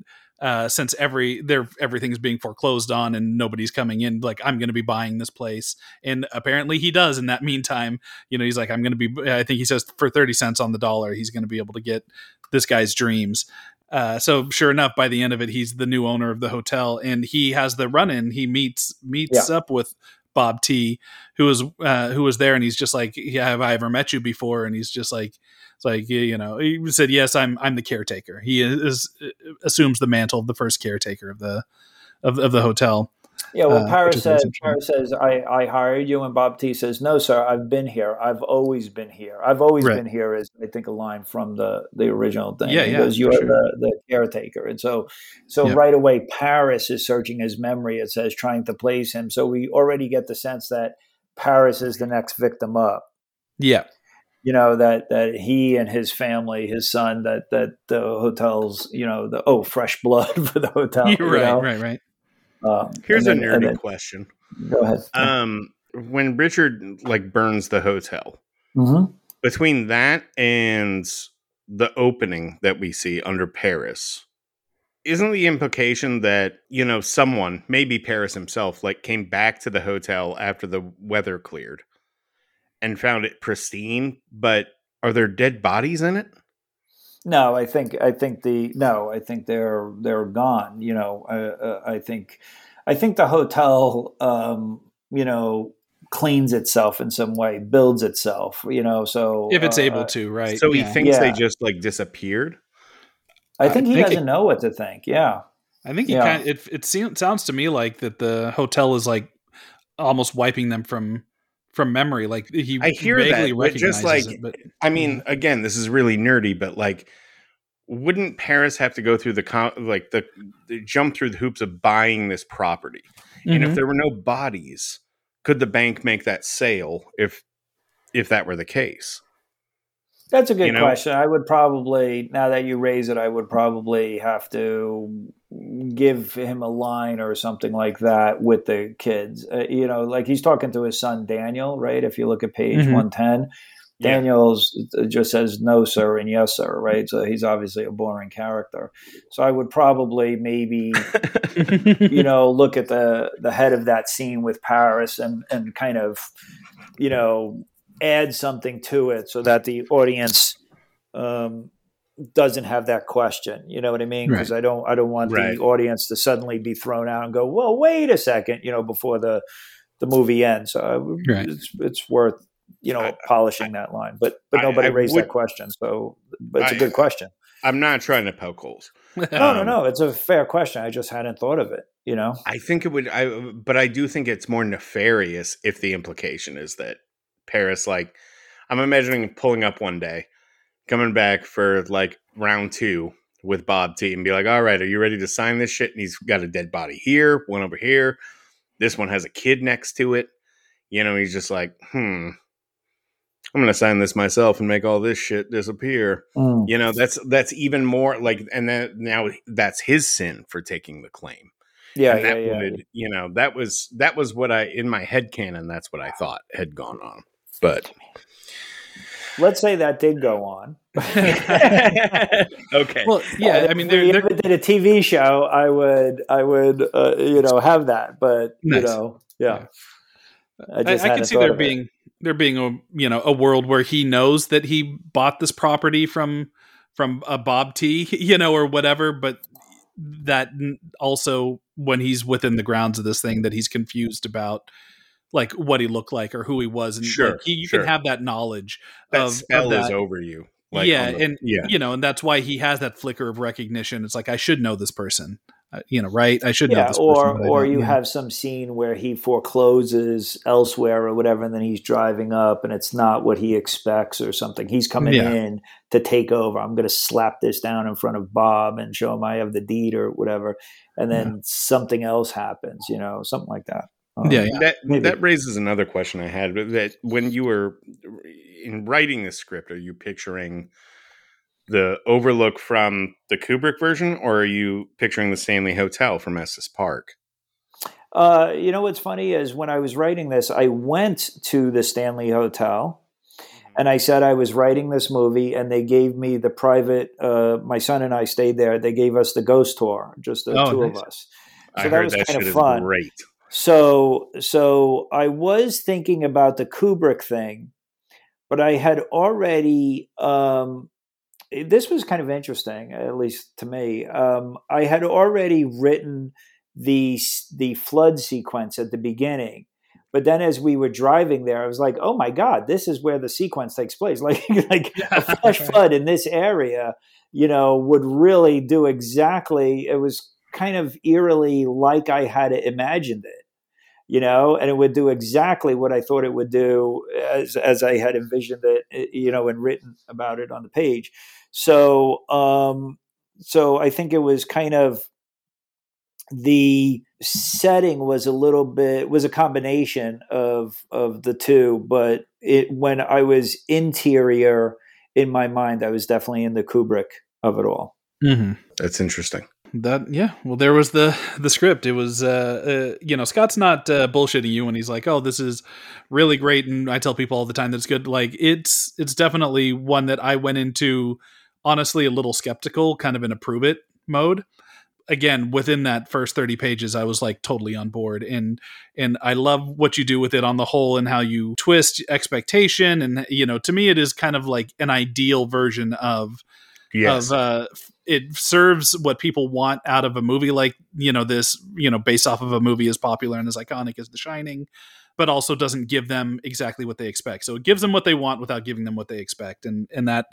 uh, since every there everything's being foreclosed on and nobody's coming in like I'm going to be buying this place. And apparently he does in that meantime. You know he's like i'm going to be i think he says for 30 cents on the dollar he's going to be able to get this guy's dreams. Uh, so sure enough by the end of it he's the new owner of the hotel and he has the run-in. He meets meets up with bob t who was uh, who was there and he's just like yeah have i ever met you before? And he's just like it's like you know he said yes i'm i'm the caretaker. He is assumes the mantle of the first caretaker of the of, of the hotel Yeah, well, Uh, Paris which says. Paris says, I, I hired you, and Bob T says, No, sir, I've been here. I've always been here. I've always Right. been here. Is I think a line from the the original thing. Yeah, he yeah, goes, for You're sure. the, the caretaker, and so so Yeah. right away, Paris is searching his memory. It says trying to place him. So we already get the sense that Paris is the next victim up. yeah You know that that he and his family, his son, that that the hotels, you know, the oh fresh blood for the hotel. You right know? right right Um, here's and a then- nerdy then- question. Go ahead. Um, when Richard like burns the hotel, hmm between that and the opening that we see under Paris, isn't the implication that, you know, someone, maybe Paris himself, like came back to the hotel after the weather cleared and found it pristine, but are there dead bodies in it? No, I think I think the no, I think they're they're gone. You know, uh, uh, I think I think the hotel, um, you know, cleans itself in some way, builds itself. You know, so if it's uh, able to right So he yeah. thinks they just like disappeared. I think I he think doesn't it- know what to think. Yeah, I think it Yeah. kind it it seems, sounds to me like that the hotel is like almost wiping them from from memory. Like he I hear vaguely that, but just like it, but I mean, again, this is really nerdy, but like, wouldn't Paris have to go through the co- like the, the jump through the hoops of buying this property? And if Mhm. there were no bodies, could the bank make that sale if if that were the case? that's a good You know? question. I would probably now that you raise it, I would probably have to give him a line or something like that with the kids. Uh, you know, like he's talking to his son Daniel, right? If you look at page Mhm. one ten. Daniel's uh, just says no, sir, and yes, sir, right? So he's obviously a boring character. So I would probably maybe, you know, look at the the head of that scene with Paris and and kind of, you know, add something to it so that the audience um, doesn't have that question. You know what I mean? Because I don't I don't want Right. the audience to suddenly be thrown out and go, well, wait a second, you know, before the the movie ends. So I Right. it's it's worth you know I- polishing that line, but but I- nobody I raised would- that question, so but it's a I- good question. I'm not trying to poke holes. No, no, Um, no, it's a fair question. I just hadn't thought of it. You know, I think it would. I but I do think it's more nefarious if the implication is that Paris, like, I'm imagining pulling up one day, coming back for like round two with Bob T and be like, all right, are you ready to sign this shit? And he's got a dead body here, one over here. This one has a kid next to it. You know, he's just like, hmm, I'm gonna sign this myself and make all this shit disappear. Mm. You know, that's that's even more like and then now that's his sin for taking the claim. Yeah, and yeah, that yeah. would, you know, that was that was what I in my head canon, that's what I thought had gone on. But Let's say that did go on. okay. Well, yeah, I mean, if they're, we they're ever did a TV show, I would, I would, uh, you know, have that. But you know, yeah, I I, just I can see there of it. being there being a you know a world where he knows that he bought this property from from a Bob T, you know, or whatever, but that also when he's within the grounds of this thing that he's confused about like what he looked like or who he was and Sure, like, he, you sure. can have that knowledge that of, of spell is that. over you. yeah, the- and yeah. you know, and that's why he has that flicker of recognition. It's like I should know this person, uh, you know, right? I should know this or person. but or you yeah. have some scene where he forecloses elsewhere or whatever, and then he's driving up, and it's not what he expects or something. He's coming Yeah. in to take over. I'm going to slap this down in front of Bob and show him I have the deed or whatever, and then something else happens. You know, something like that. Um, Yeah, yeah. that maybe. that raises another question I had. That when you were in writing the script, are you picturing the overlook from the Kubrick version, or are you picturing the Stanley Hotel from Estes Park? Uh, you know what's funny is when I was writing this, I went to the Stanley Hotel and I said I was writing this movie, and they gave me the private. Uh, my son and I stayed there. They gave us the ghost tour, just the Oh, two nice. of us. I So that heard was that kind shit of is fun. great. So, so I was thinking about the Kubrick thing, but I had already. Um, this was kind of interesting, at least to me. Um, I had already written the the flood sequence at the beginning, but then as we were driving there, I was like, "Oh my god, this is where the sequence takes place!" Like, like a flash flood in this area, you know, would really do exactly. It was kind of eerily like I had imagined it you know, and it would do exactly what I thought it would do as as I had envisioned it, eh, you know, and written about it on the page. So, um, so I think it was kind of the setting was a little bit was a combination of of the two, but it when I was interior in my mind, I was definitely in the Kubrick of it all. Mhm. That's interesting. That yeah, well, there was the the script. It was uh, uh you know Scott's not uh, bullshitting you when he's like, oh, this is really great, and I tell people all the time that it's good. Like it's it's definitely one that I went into honestly a little skeptical, kind of in a prove it mode. Again, within that first thirty pages, I was like totally on board, and and I love what you do with it on the whole, and how you twist expectation, and you know, to me, it is kind of like an ideal version of Yes. of uh it serves what people want out of a movie like you know this you know based off of a movie as popular and as iconic as the shining but also doesn't give them exactly what they expect so it gives them what they want without giving them what they expect and and that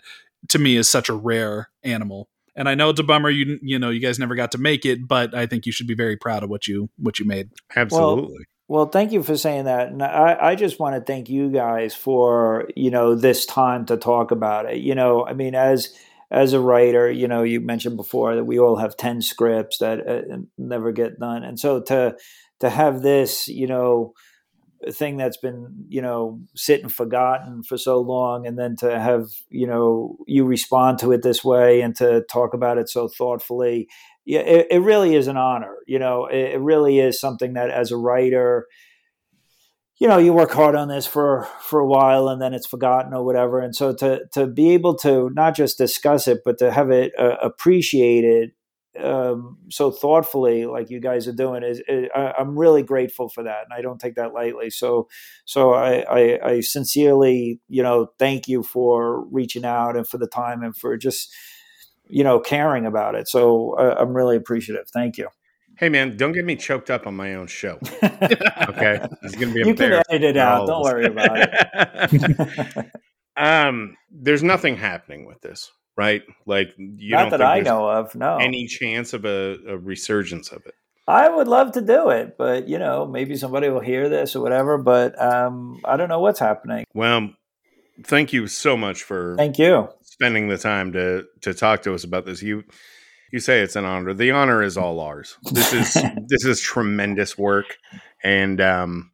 to me is such a rare animal and i know it's a bummer you you know you guys never got to make it but i think you should be very proud of what you what you made Absolutely. Well, thank you for saying that. And I, I just want to thank you guys for, you know, this time to talk about it. You know, I mean, as as a writer, you know, you mentioned before that we all have 10 scripts that uh, never get done. And so to to have this, you know, thing that's been, you know, sitting forgotten for so long and then to have, you know, you respond to it this way and to talk about it so thoughtfully yeah, it, it really is an honor. You know, it, it really is something that as a writer, you know, you work hard on this for for a while and then it's forgotten or whatever. And so to to be able to not just discuss it, but to have it uh, appreciated um, so thoughtfully, like you guys are doing, is, I, I'm really grateful for that, and I don't take that lightly. So, so I, I, I sincerely, you know, thank you for reaching out and for the time and for just you know caring about it so uh, i'm really appreciative thank you Hey man, don't get me choked up on my own show. Okay, it's gonna be you can edit it out don't worry about it um, there's nothing happening with this, right? Like you not don't that think i know of no any chance of a, a resurgence of it. i would love to do it but you know maybe somebody will hear this or whatever but um i don't know what's happening Well, thank you so much for thank you spending the time to to talk to us about this. You you say it's an honor. The honor is all ours. This is this is tremendous work, and um,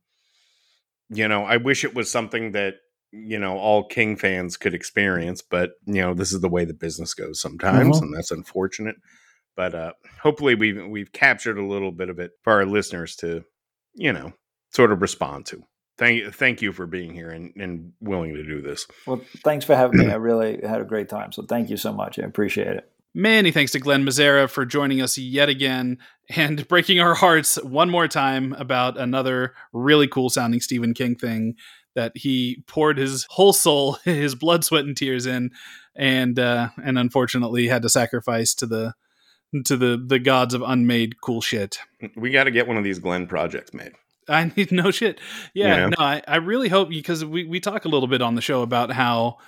you know, I wish it was something that you know all King fans could experience, but you know, this is the way the business goes sometimes, Mhm. and that's unfortunate. But uh, hopefully, we've we've captured a little bit of it for our listeners to, you know, sort of respond to. Thank you, thank you for being here and, and willing to do this. Well, thanks for having me. I really had a great time. So thank you so much. I appreciate it. Many thanks to Glen Mazzara for joining us yet again and breaking our hearts one more time about another really cool sounding Stephen King thing that he poured his whole soul, his blood, sweat, and tears in, and uh, and unfortunately had to sacrifice to the to the the gods of unmade cool shit. We got to get one of these Glenn projects made. I need no shit. Yeah, Yeah. no, I, I really hope because we, we talk a little bit on the show about how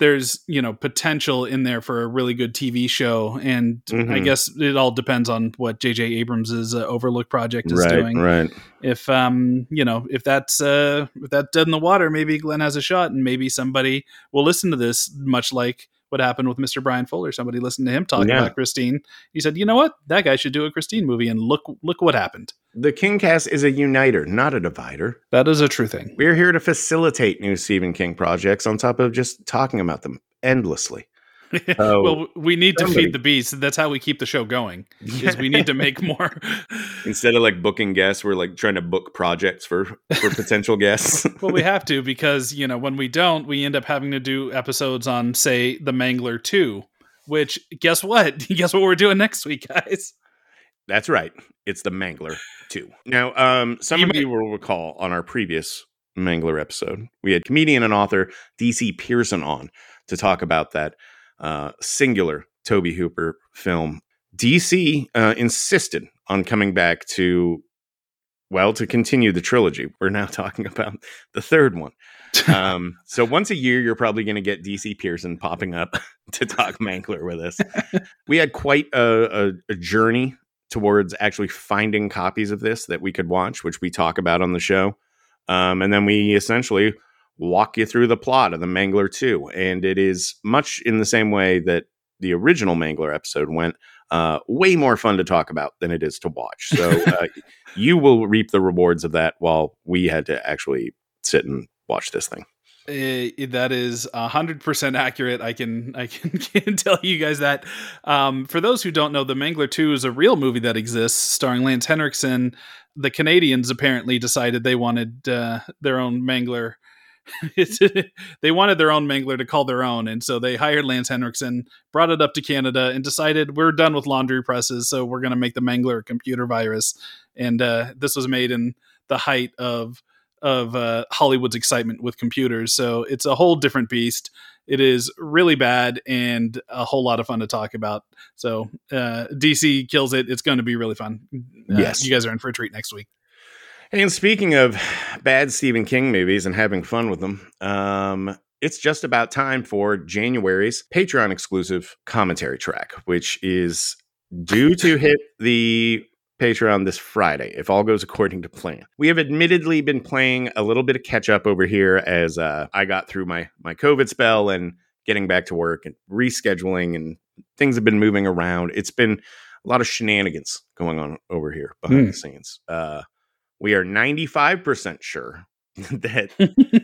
there's you know potential in there for a really good TV show, and I Mhm. guess it all depends on what J.J. Abrams' uh, Overlook project is right, doing. right. If um you know if that's uh if that's dead in the water, maybe Glen has a shot, and maybe somebody will listen to this, much like what happened with Mr. Bryan Fuller. Somebody listened to him talk Yeah. about Christine. He said, "You know what? That guy should do a Christine movie." And look look what happened. The Kingcast is a uniter, not a divider. That is a true thing. We're here to facilitate new Stephen King projects on top of just talking about them endlessly. Oh, well, we need to feed the beast. That's how we keep the show going. Is we need to make more. Instead of like booking guests, we're like trying to book projects for for potential guests. well, we have to because you know when we don't, we end up having to do episodes on, say, the Mangler Two. Which guess what? guess what we're doing next week, guys? That's right. It's the Mangler 2. Now, um, some You of may- you will recall on our previous Mangler episode, we had comedian and author DC Pierson on to talk about that uh, singular Tobe Hooper film. DC uh, insisted on coming back to, well, to continue the trilogy. We're now talking about the third one. Um, so once a year, you're probably going to get DC Pierson popping up to talk Mangler with us. we had quite a, a, a journey towards actually finding copies of this that we could watch, which we talk about on the show. Um, and then we essentially walk you through the plot of the Mangler 2. And it is much in the same way that the original Mangler episode went. Uh, way more fun to talk about than it is to watch. So uh, you will reap the rewards of that while we had to actually sit and watch this thing. Uh, that is hundred percent accurate. I can I can, can tell you guys that. Um, for those who don't know, The Mangler Two is a real movie that exists, starring Lance Henriksen. The Canadians apparently decided they wanted uh, their own Mangler. It's- they wanted their own Mangler to call their own, and so they hired Lance Henriksen, brought it up to Canada, and decided we're done with laundry presses, so we're going to make the Mangler a computer virus. And uh, this was made in the height of of uh, Hollywood's excitement with computers. So it's a whole different beast. It is really bad and a whole lot of fun to talk about. So uh, DC kills it. It's going to be really fun. Uh, Yes. you guys are in for a treat next week. And speaking of bad Stephen King movies and having fun with them, um, it's just about time for January's Patreon exclusive commentary track, which is due to hit the Patreon this Friday, if all goes according to plan. We have admittedly been playing a little bit of catch up over here as uh, I got through my my COVID spell and getting back to work and rescheduling and things have been moving around. It's been a lot of shenanigans going on over here behind the scenes. Uh, we are 95% sure that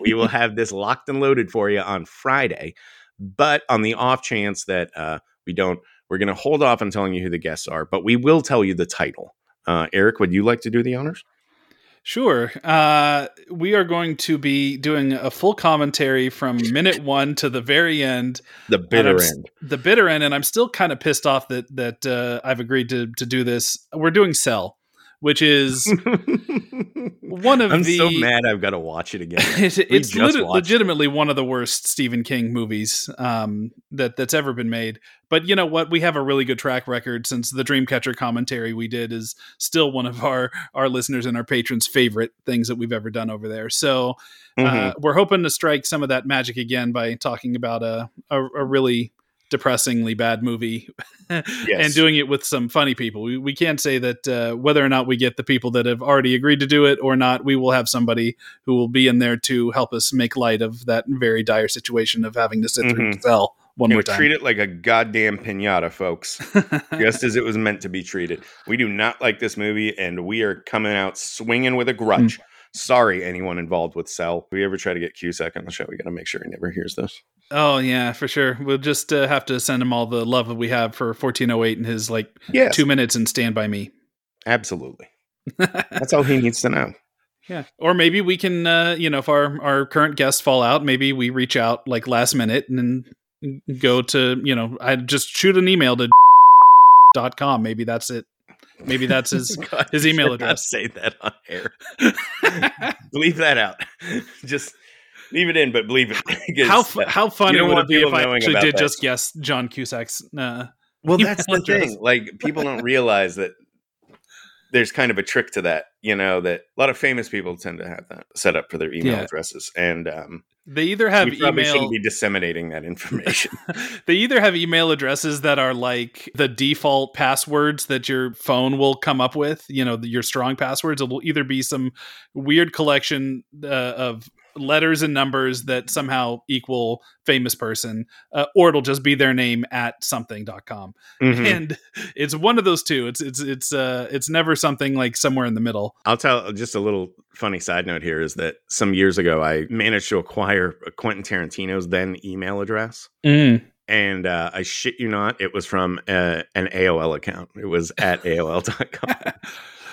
we will have this locked and loaded for you on Friday. But on the off chance that uh, we don't, we're going to hold off on telling you who the guests are, but we will tell you the title. Uh, Eric, would you like to do the honors? Sure. Uh, we are going to be doing a full commentary from minute one to the very end. The bitter end. The bitter end, and I'm still kind of pissed off that that uh, I've agreed to to do this. We're doing Cell, which is one of I'm the so mad I've got to watch it again. it's, it's lit- legitimately one of the worst Stephen King movies um, that that's ever been made. But you know what? We have a really good track record since the Dreamcatcher commentary we did is still one of our our listeners and our patrons' favorite things that we've ever done over there. So uh, Mhm. we're hoping to strike some of that magic again by talking about a a, a really depressingly bad movie and doing it with some funny people. We, we can't say that uh, whether or not we get the people that have already agreed to do it or not, we will have somebody who will be in there to help us make light of that very dire situation of having to sit through Mhm. Cell one You more time. treat it like a goddamn pinata, folks. just as it was meant to be treated. We do not like this movie, and we are coming out swinging with a grudge. Sorry, anyone involved with Cell. If we ever try to get Cusack on the show, we got to make sure he never hears this. oh yeah, for sure. We'll just uh, have to send him all the love that we have for 1408 and his like Yes, two minutes and Stand by Me. absolutely. That's all he needs to know. Yeah. Or maybe we can, uh, you know, if our, our current guests fall out, maybe we reach out like last minute and go to, you know, I just shoot an email to dot com. Maybe that's it. Maybe that's his God, his email address. Say that on air. Leave that out. Just leave it in, but believe it. how that- how funny would it be if I actually did that. just guess John Cusack's? Uh, Well, that's the address. thing. Like people don't realize that there's kind of a trick to that. You know that a lot of famous people tend to have that set up for their email Yeah. addresses, and um, they either have we probably email. shouldn't be disseminating that information. they either have email addresses that are like the default passwords that your phone will come up with, you know, your strong passwords. It will either be some weird collection uh, of letters and numbers that somehow equal famous person, uh, or it'll just be their name at something.com. Mhm. And it's one of those two. It's it's it's uh it's never something like somewhere in the middle. I'll tell just a little funny side note here is that some years ago I managed to acquire Quentin Tarantino's then email address. And uh, I shit you not, it was from uh, an AOL account. It was at AOL.com.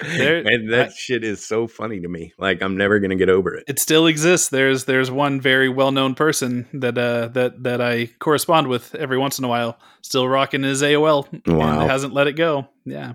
There- and that I- shit is so funny to me. Like I'm never gonna get over it. it still exists. There's there's one very well known person that uh that that I correspond with every once in a while, still rocking his AOL Wow. and hasn't let it go. Yeah,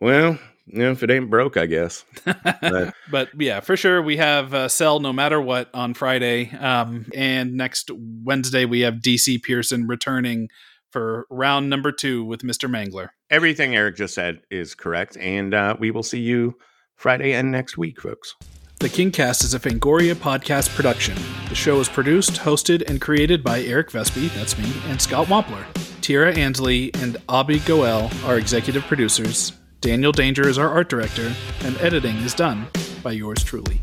Well, you know, if it ain't broke, I guess. But- but yeah, for sure we have uh, Cell no matter what on Friday, um, and next Wednesday we have DC Pierson returning for round number two with Mister Mangler. Everything Eric just said is correct, and uh, we will see you Friday and next week, folks. The Kingcast is a Fangoria podcast production. The show is produced, hosted, and created by Eric Vespe, that's me, and Scott Wampler. Tara Ansley and Abby Goel are executive producers. Daniel Danger is our art director, and editing is done by yours truly.